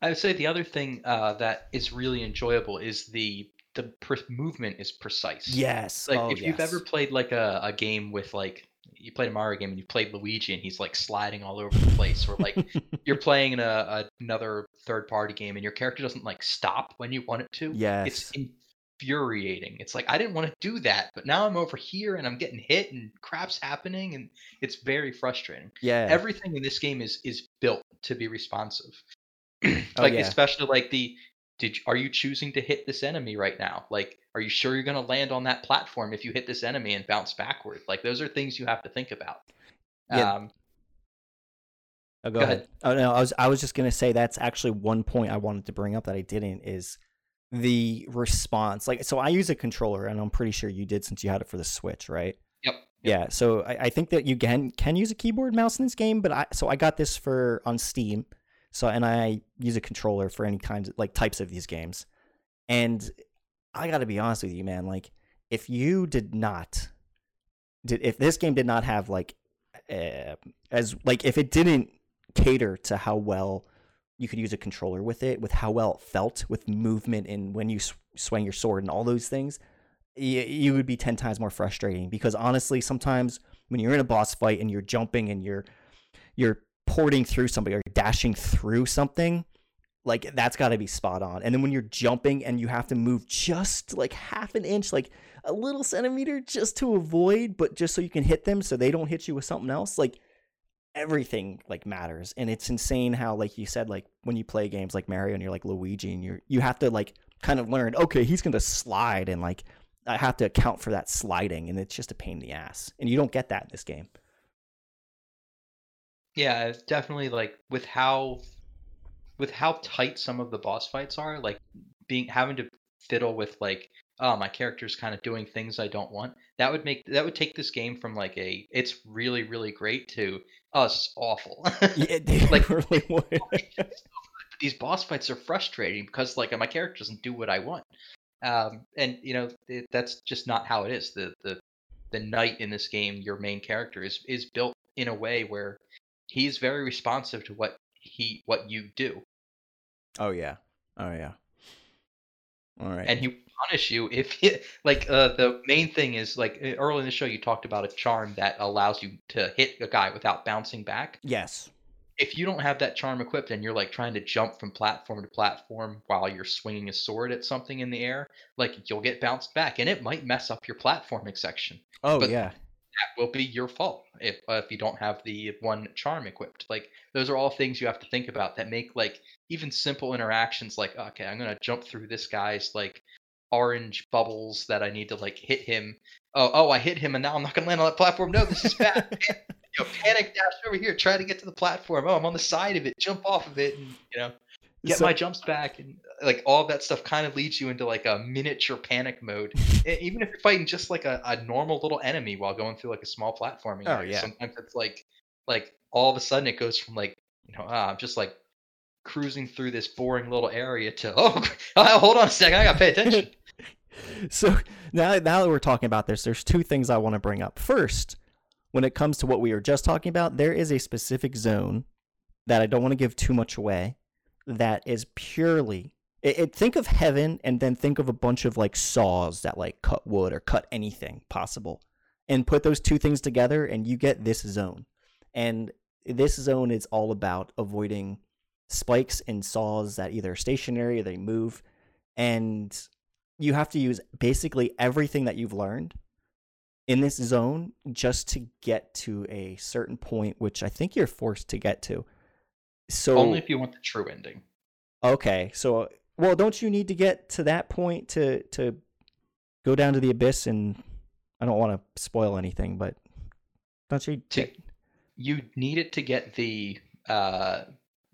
I would say the other thing uh, that is really enjoyable is the the movement is precise. Yes. Like oh, if you've ever played like a, a game with like you played a Mario game and you played Luigi and he's like sliding all over the place, or like (laughs) you're playing in a, a another third party game and your character doesn't like stop when you want it to. yes. It's infuriating. It's like I didn't want to do that, but now I'm over here and I'm getting hit and crap's happening and it's very frustrating. yeah. Everything in this game is is built to be responsive. (clears throat) like Oh, yeah. especially like the did are you choosing to hit this enemy right now? Like are you sure you're going to land on that platform if you hit this enemy and bounce backward? Like those are things you have to think about. Yeah. Um Oh, go, Go ahead. ahead. Oh no, I was I was just gonna say that's actually one point I wanted to bring up that I didn't is the response. Like, so I use a controller, and I'm pretty sure you did since you had it for the Switch, right? Yep. Yeah. So I, I think that you can can use a keyboard and mouse in this game, but I so I got this for on Steam. So and I use a controller for any kinds of like types of these games, and I got to be honest with you, man. Like, if you did not, did if this game did not have like, uh, as like if it didn't cater to how well you could use a controller with it, with how well it felt, with movement and when you sw- swing your sword and all those things, you, you would be 10 times more frustrating because honestly, sometimes when you're in a boss fight and you're jumping and you're you're porting through somebody or dashing through something, like that's got to be spot on. And then when you're jumping and you have to move just like half an inch, like a little centimeter just to avoid, but just so you can hit them so they don't hit you with something else, like everything like matters. And it's insane how like you said like when you play games like mario and you're like luigi and you're you have to like kind of learn okay he's gonna slide and like i have to account for that sliding and it's just a pain in the ass. And you don't get that in this game Yeah, it's definitely like with how with how tight some of the boss fights are, like being having to fiddle with like oh my character's kind of doing things I don't want. That would make that would take this game from like a it's really really great to oh awful. Yeah, (laughs) they Like- really (laughs) would. (laughs) these boss fights are frustrating because like my character doesn't do what I want. Um, and you know it, that's just not how it is. The the the knight in this game, your main character is is built in a way where he's very responsive to what he what you do, oh yeah. Oh yeah. All right. and he will punish you if he, (laughs) like uh, the main thing is like early in the show you talked about a charm that allows you to hit a guy without bouncing back. yes. if you don't have that charm equipped and you're like trying to jump from platform to platform while you're swinging a sword at something in the air, like you'll get bounced back and it might mess up your platforming section. Oh But- yeah. That will be your fault if uh, if you don't have the one charm equipped. Like those are all things you have to think about that make like even simple interactions like okay, I'm going to jump through this guy's like orange bubbles that I need to like hit him. Oh, oh, I hit him and now I'm not going to land on that platform. No, this is bad. (laughs) You know, panic dash over here, try to get to the platform. Oh, I'm on the side of it. Jump off of it, and you know, get So- my jumps back, and like all that stuff kind of leads you into like a miniature panic mode. (laughs) Even if you're fighting just like a, a normal little enemy while going through like a small platforming. Oh, area, yeah. Sometimes it's like like all of a sudden it goes from like you know ah, I'm just like cruising through this boring little area to (laughs) oh (laughs) hold on a second I gotta pay attention. so now, now that we're talking about this, there's two things I want to bring up. First, when it comes to what we were just talking about, there is a specific zone that I don't want to give too much away. That is purely. It, it, think of heaven, and then think of a bunch of like saws that like cut wood or cut anything possible, and put those two things together, and you get this zone. And this zone is all about avoiding spikes and saws that either are stationary or they move, and you have to use basically everything that you've learned in this zone just to get to a certain point, which I think you're forced to get to. So Only if you want the true ending. okay, so well, don't you need to get to that point to to go down to the abyss? And I don't want to spoil anything, but don't you? To- you need it to get the uh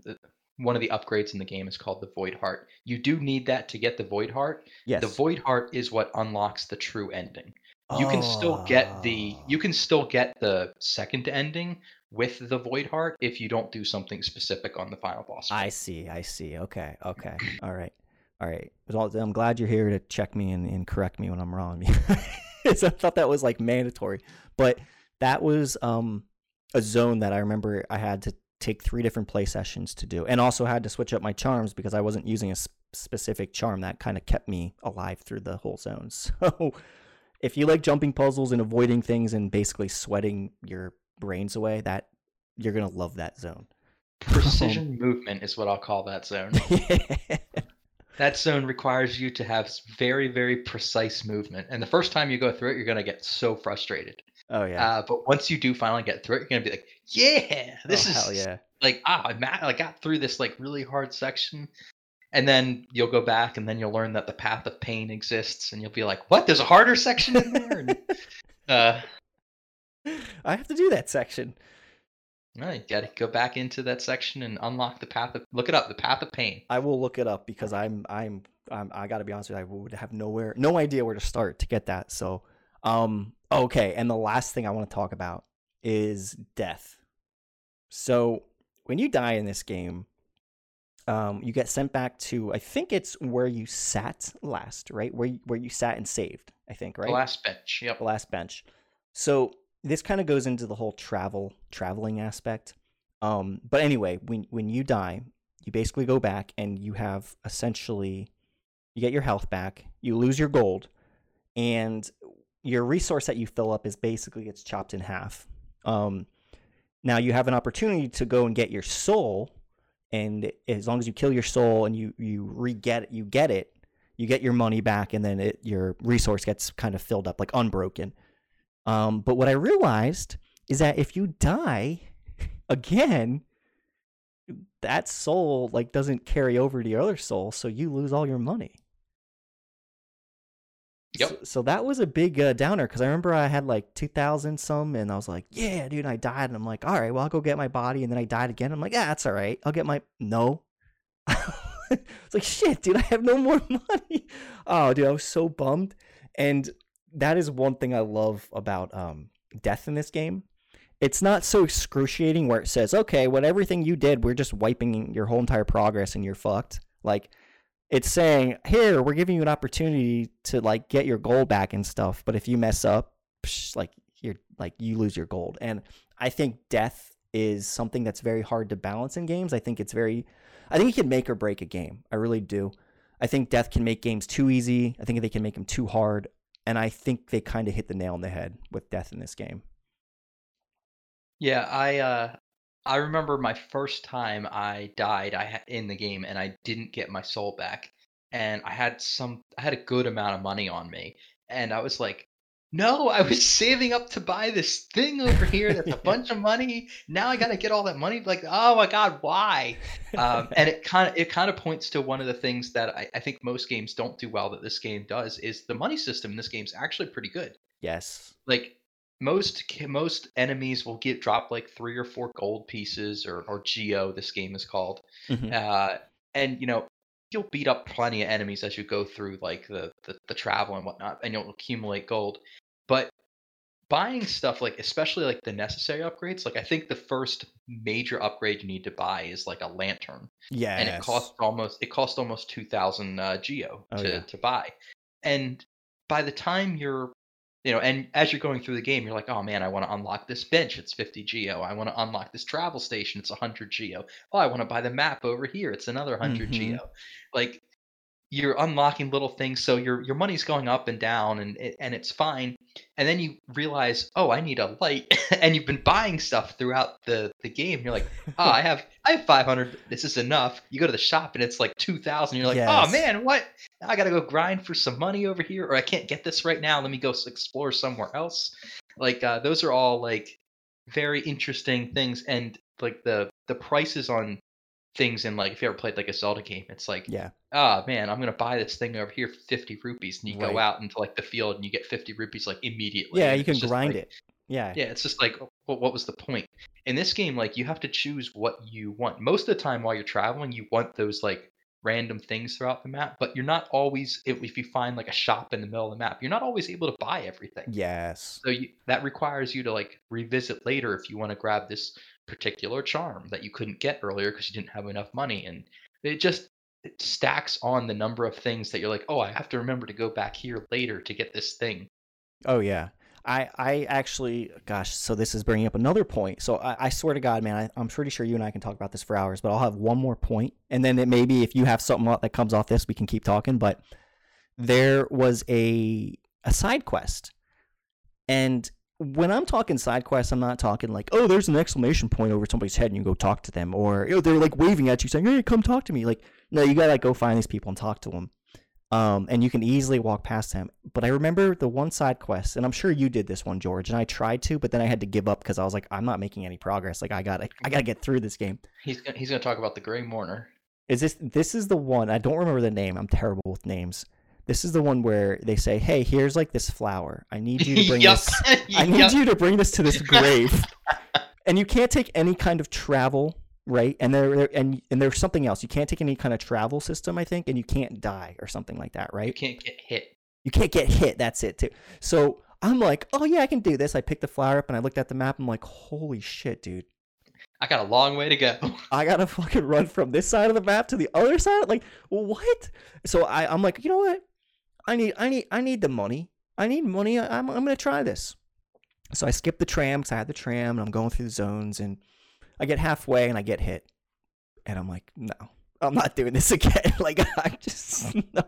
the, one of the upgrades in the game is called the void heart you do need that to get the void heart yes. the void heart is what unlocks the true ending you can still get the you can still get the second ending with the void heart if you don't do something specific on the final boss I see. I see. Okay. Okay. (clears throat) All right. All right. I'm glad you're here to check me and, and correct me when I'm wrong. (laughs) I thought that was like mandatory, but that was um a zone that I remember I had to take three different play sessions to do, and also had to switch up my charms because I wasn't using a s- specific charm that kind of kept me alive through the whole zone. (laughs) So if you like jumping puzzles and avoiding things and basically sweating your brains away, that you're gonna love that zone. precision movement is what i'll call that zone (laughs) that zone requires you to have very very precise movement and the first time you go through it you're to get so frustrated oh yeah. uh, but once you do finally get through it you're to be like yeah this oh, is hell yeah. like ah I, ma- I got through this like really hard section and then you'll go back and then you'll learn that the path of pain exists and you'll be like what there's a harder section in there and, (laughs) uh I have to do that section. no, you gotta go back into that section and unlock the path of look it up the path of pain I will look it up because I'm I'm, I'm I got to be honest with you. I would have nowhere, no idea where to start to get that. So, um, okay. And the last thing I want to talk about is death. So when you die in this game, um, you get sent back to I think it's where you sat last, right? Where you, where you sat and saved. I think right. the last bench yep the last bench. So this kind of goes into the whole travel traveling aspect. Um, but anyway, when when you die, you basically go back and you have essentially you get your health back, you lose your gold, and your resource that you fill up is basically it's chopped in half. Um, now you have an opportunity to go and get your soul, and as long as you kill your soul and you you re get it, you get it, you get your money back, and then it, your resource gets kind of filled up like unbroken. Um, but what I realized is that if you die (laughs) again, that soul like doesn't carry over to your other soul, so you lose all your money. Yep. So, so that was a big uh, downer because I remember I had like two thousand some, and I was like, "Yeah, dude!" I died, and I'm like, "All right, well, I'll go get my body." And then I died again. I'm like, "Yeah, that's all right. I'll get my no." (laughs) it's like shit, dude. I have no more (laughs) money. Oh, dude, I was so bummed. And that is one thing I love about um, death in this game. It's not so excruciating where it says, "Okay, what everything you did, we're just wiping your whole entire progress and you're fucked." Like it's saying, "Here, we're giving you an opportunity to like get your gold back and stuff, but if you mess up, psh, like you're like you lose your gold." And I think death is something that's very hard to balance in games. I think it's very I think it can make or break a game. I really do. I think death can make games too easy. I think they can make them too hard. And I think they kind of hit the nail on the head with death in this game. Yeah, I uh I remember my first time I died I in the game and I didn't get my soul back and I had some I had a good amount of money on me and I was like no, I was saving up to buy this thing over here that's a bunch of money. Now I got to get all that money. Like, oh my god, why? Um, and it kind of it kind of points to one of the things that I, I think most games don't do well that this game does is the money system in this game is actually pretty good. Yes. Like most most enemies will get drop like three or four gold pieces or or geo. This game is called, Mhm. uh, and you know you'll beat up plenty of enemies as you go through like the, the the travel and whatnot, and you'll accumulate gold. But buying stuff like especially like the necessary upgrades, like I think the first major upgrade you need to buy is like a lantern Yeah. and it costs almost it costs almost 2000 uh, geo Oh, to, yeah. to buy and by the time you're you know and as you're going through the game you're like oh man i want to unlock this bench. It's 50 geo i want to unlock this travel station. It's 100 geo oh i want to buy the map over here. It's another 100 Mhm. geo like you're unlocking little things so your your money's going up and down and and it's fine. And then you realize oh i need a light (laughs) and you've been buying stuff throughout the the game. You're like oh (laughs) i have i have 500 this is enough. You go to the shop and it's like 2000 you're like oh man what? Now i gotta go grind for some money over here or i can't get this right now. Let me go explore somewhere else. Like uh, those are all like very interesting things. And like the the prices on things in like if you ever played like a zelda game it's like Yeah. ah man i'm gonna buy this thing over here for 50 rupees and you Right. go out into like the field and you get 50 rupees like immediately Yeah, you can grind like- it. Yeah. yeah it's just like what, what was the point in this game like you have to choose what you want most of the time while you're traveling you want those like random things throughout the map but you're not always if, if you find like a shop in the middle of the map you're not always able to buy everything Yes. so you, that requires you to like revisit later if you want to grab this particular charm that you couldn't get earlier because you didn't have enough money and it just it stacks on the number of things that you're like oh i have to remember to go back here later to get this thing Oh yeah. I I actually, gosh, so this is bringing up another point. So I, I swear to God, man, I, I'm pretty sure you and I can talk about this for hours, but I'll have one more point, and then it maybe if you have something that comes off this, we can keep talking. But there was a a side quest, and when I'm talking side quests, I'm not talking like, oh, there's an exclamation point over somebody's head and you go talk to them, or oh, they're like waving at you saying, hey, come talk to me. Like, no, you gotta like go find these people and talk to them. Um, and you can easily walk past them. But I remember the one side quest, and I'm sure you did this one, George, and I tried to, but then I had to give up because I was like, I'm not making any progress. Like, I got, I got to get through this game. he's gonna, he's gonna talk about the grey mourner Is this? This is the one. I don't remember the name. I'm terrible with names. This is the one where they say, "Hey, here's like this flower. I need you to bring (laughs) this. (laughs) I need you to bring this to this (laughs) grave." and you can't take any kind of travel, right? And there, there and and there's something else. You can't take any kind of travel system, I think, and you can't die or something like that, right? you can't get hit You can't get hit. That's it too. So I'm like, oh yeah, I can do this. I picked the flower up and I looked at the map. I'm like, holy shit, dude. i got a long way to go I gotta fucking run from this side of the map to the other side. Like what? So I, I'm like, you know what? I need, I need, I need the money. I need money. I, I'm, I'm gonna try this. So I skip the tram because I had the tram and I'm going through the zones and I get halfway and I get hit, and I'm like, no, I'm not doing this (laughs) again. like I just (laughs) no.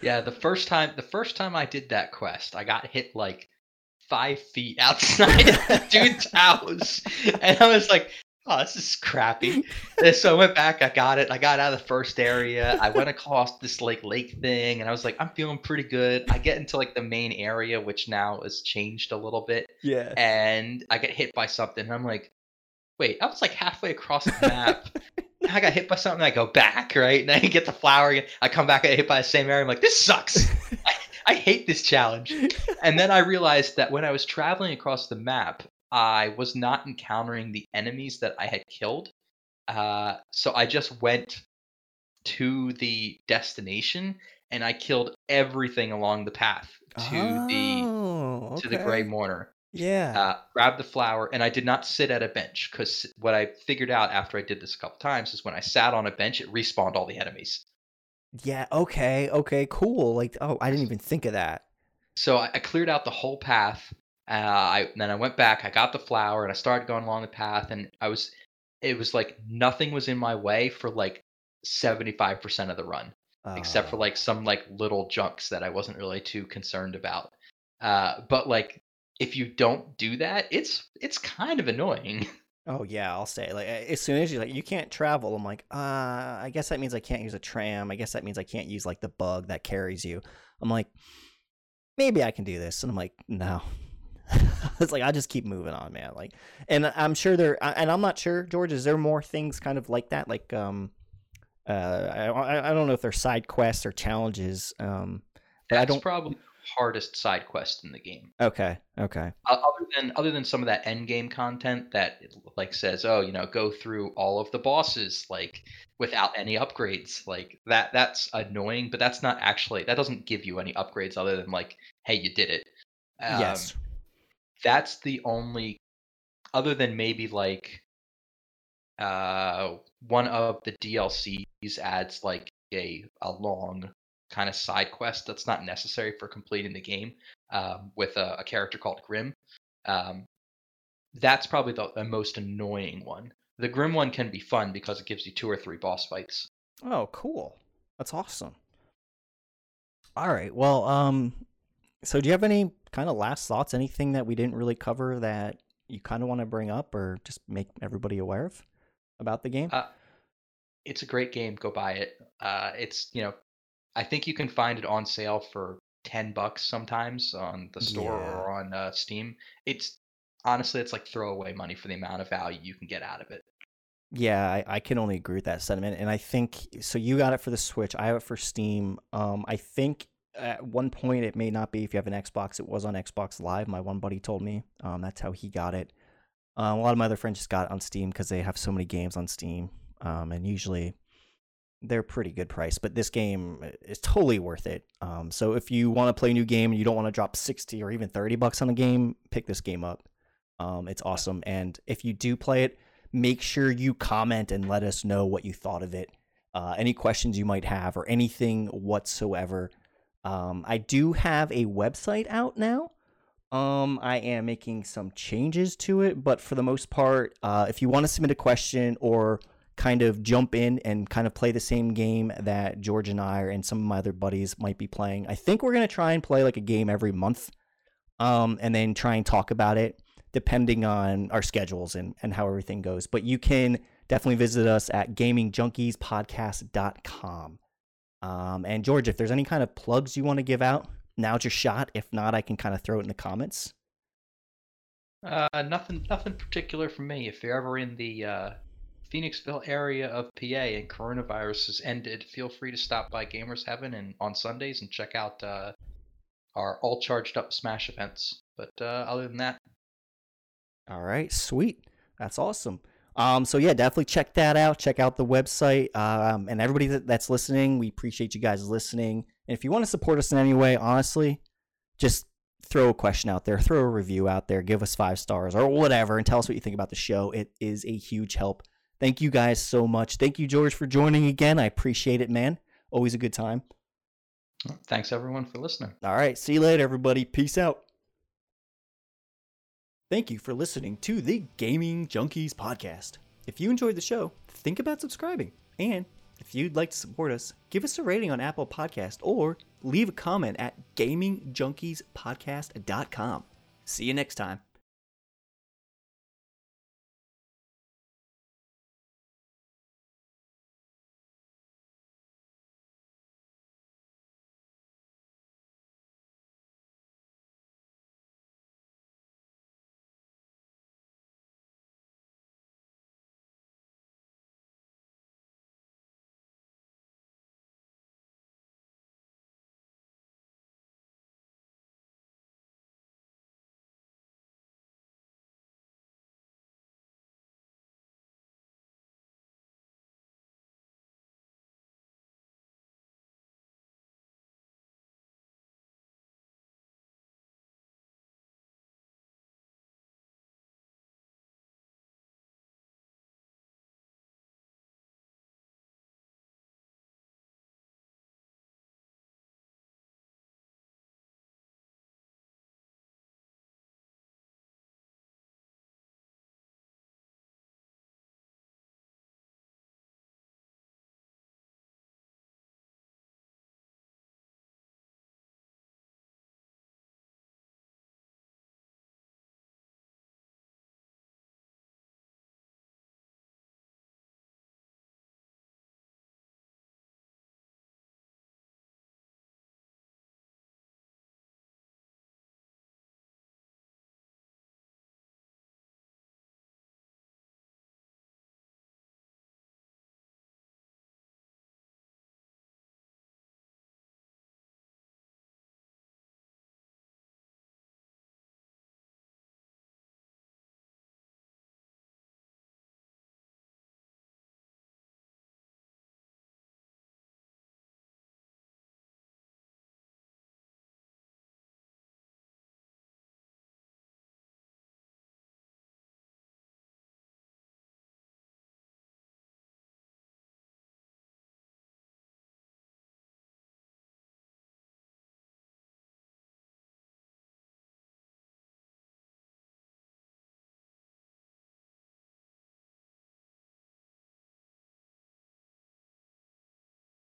Yeah, the first time the first time I did that quest, I got hit like five feet (laughs) outside of the dude's house, and I was like, "Oh, this is crappy." (laughs) So I went back, I got it, I got out of the first area, I went across this like lake thing, and I was like, "I'm feeling pretty good." I get into like the main area, which now has changed a little bit, Yeah. and I get hit by something, and I'm like, "Wait, I was like halfway across the map." (laughs) I got hit by something. I go back, right? And I get the flower again. I come back. I get hit by the same area. I'm like, this sucks. (laughs) I, I hate this challenge. And then I realized that when I was traveling across the map, I was not encountering the enemies that I had killed. Uh, so I just went to the destination and I killed everything along the path to oh, the to the Grey. Mourner. Yeah. Uh, grabbed the flower, and I did not sit at a bench because what I figured out after I did this a couple times is when I sat on a bench, it respawned all the enemies. Yeah, okay, okay, cool. Like, oh, I didn't even think of that. So I, I cleared out the whole path. Uh, I then I went back. I got the flower, and I started going along the path, and I was. It was like nothing was in my way for like seventy five percent of the run, except for Uh, like some like little junks that I wasn't really too concerned about. Uh, but like if you don't do that, it's it's kind of annoying. (laughs) oh yeah, I'll say like as soon as you like you can't travel, I'm like, uh, I guess that means I can't use a tram. I guess that means I can't use like the bug that carries you. I'm like, maybe I can do this, and I'm like, no. (laughs) it's like I just keep moving on, man. Like, and I'm sure there, and I'm not sure, George. Is there more things kind of like that? Like, um, uh, I I don't know if they're side quests or challenges. Um, but I That's don't. probably the hardest side quest in the game. Okay, okay. Other than other than some of that end game content that like says, oh, you know, go through all of the bosses like without any upgrades. Like that that's annoying, but that's not actually that doesn't give you any upgrades other than like, hey, you did it. Um, Yes. That's the only other than maybe like uh one of the DLCs adds like a a long kind of side quest that's not necessary for completing the game um, with a, a character called Grimm. Um, that's probably the, the most annoying one. The Grimm one can be fun because it gives you two or three boss fights. Oh, cool. That's awesome. All right. Well, um, so do you have any kind of last thoughts? Anything that we didn't really cover that you kind of want to bring up or just make everybody aware of about the game? Uh, it's a great game. Go buy it. Uh, it's you know, I think you can find it on sale for ten bucks sometimes on the store Yeah. or on uh, Steam. It's honestly, it's like throwaway money for the amount of value you can get out of it. Yeah, I, I can only agree with that sentiment. And I think so. You got it for the Switch. I have it for Steam. Um, I think at one point it may not be if you have an Xbox. It was on Xbox Live. My one buddy told me. Um, that's how he got it. Um, a lot of my other friends just got on Steam because they have so many games on Steam. Um, and usually they're pretty good price. But this game is totally worth it. Um, so if you want to play a new game and you don't want to drop sixty or even thirty bucks on a game, pick this game up. Um, it's awesome. And if you do play it, make sure you comment and let us know what you thought of it. Uh, any questions you might have or anything whatsoever. Um, I do have a website out now. Um, I am making some changes to it, but for the most part, uh, if you want to submit a question or kind of jump in and kind of play the same game that George and I and some of my other buddies might be playing, I think we're gonna try and play like a game every month, um, and then try and talk about it depending on our schedules and, and how everything goes. But you can definitely visit us at gamingjunkies.podcast.com. Um, and George, if there's any kind of plugs you want to give out, now's your shot. If not, I can kind of throw it in the comments. Uh, nothing, nothing particular for me. If you're ever in the uh, Phoenixville area of PA and coronavirus has ended, feel free to stop by Gamers Heaven and on Sundays and check out uh, our all charged up Smash events. But uh, other than that, All right, sweet. That's awesome. Um, so yeah, definitely check that out. Check out the website. Um, and everybody that, that's listening, we appreciate you guys listening. And if you want to support us in any way, honestly, just throw a question out there, throw a review out there, give us five stars or whatever, and tell us what you think about the show. It is a huge help. Thank you guys so much. Thank you, George, for joining again. I appreciate it, man. Always a good time. thanks everyone for listening. All right, see you later, everybody. Peace out. Thank you for listening to the Gaming Junkies podcast. If you enjoyed the show, think about subscribing. And if you'd like to support us, give us a rating on Apple Podcast or leave a comment at gamingjunkies.podcast.com. See you next time.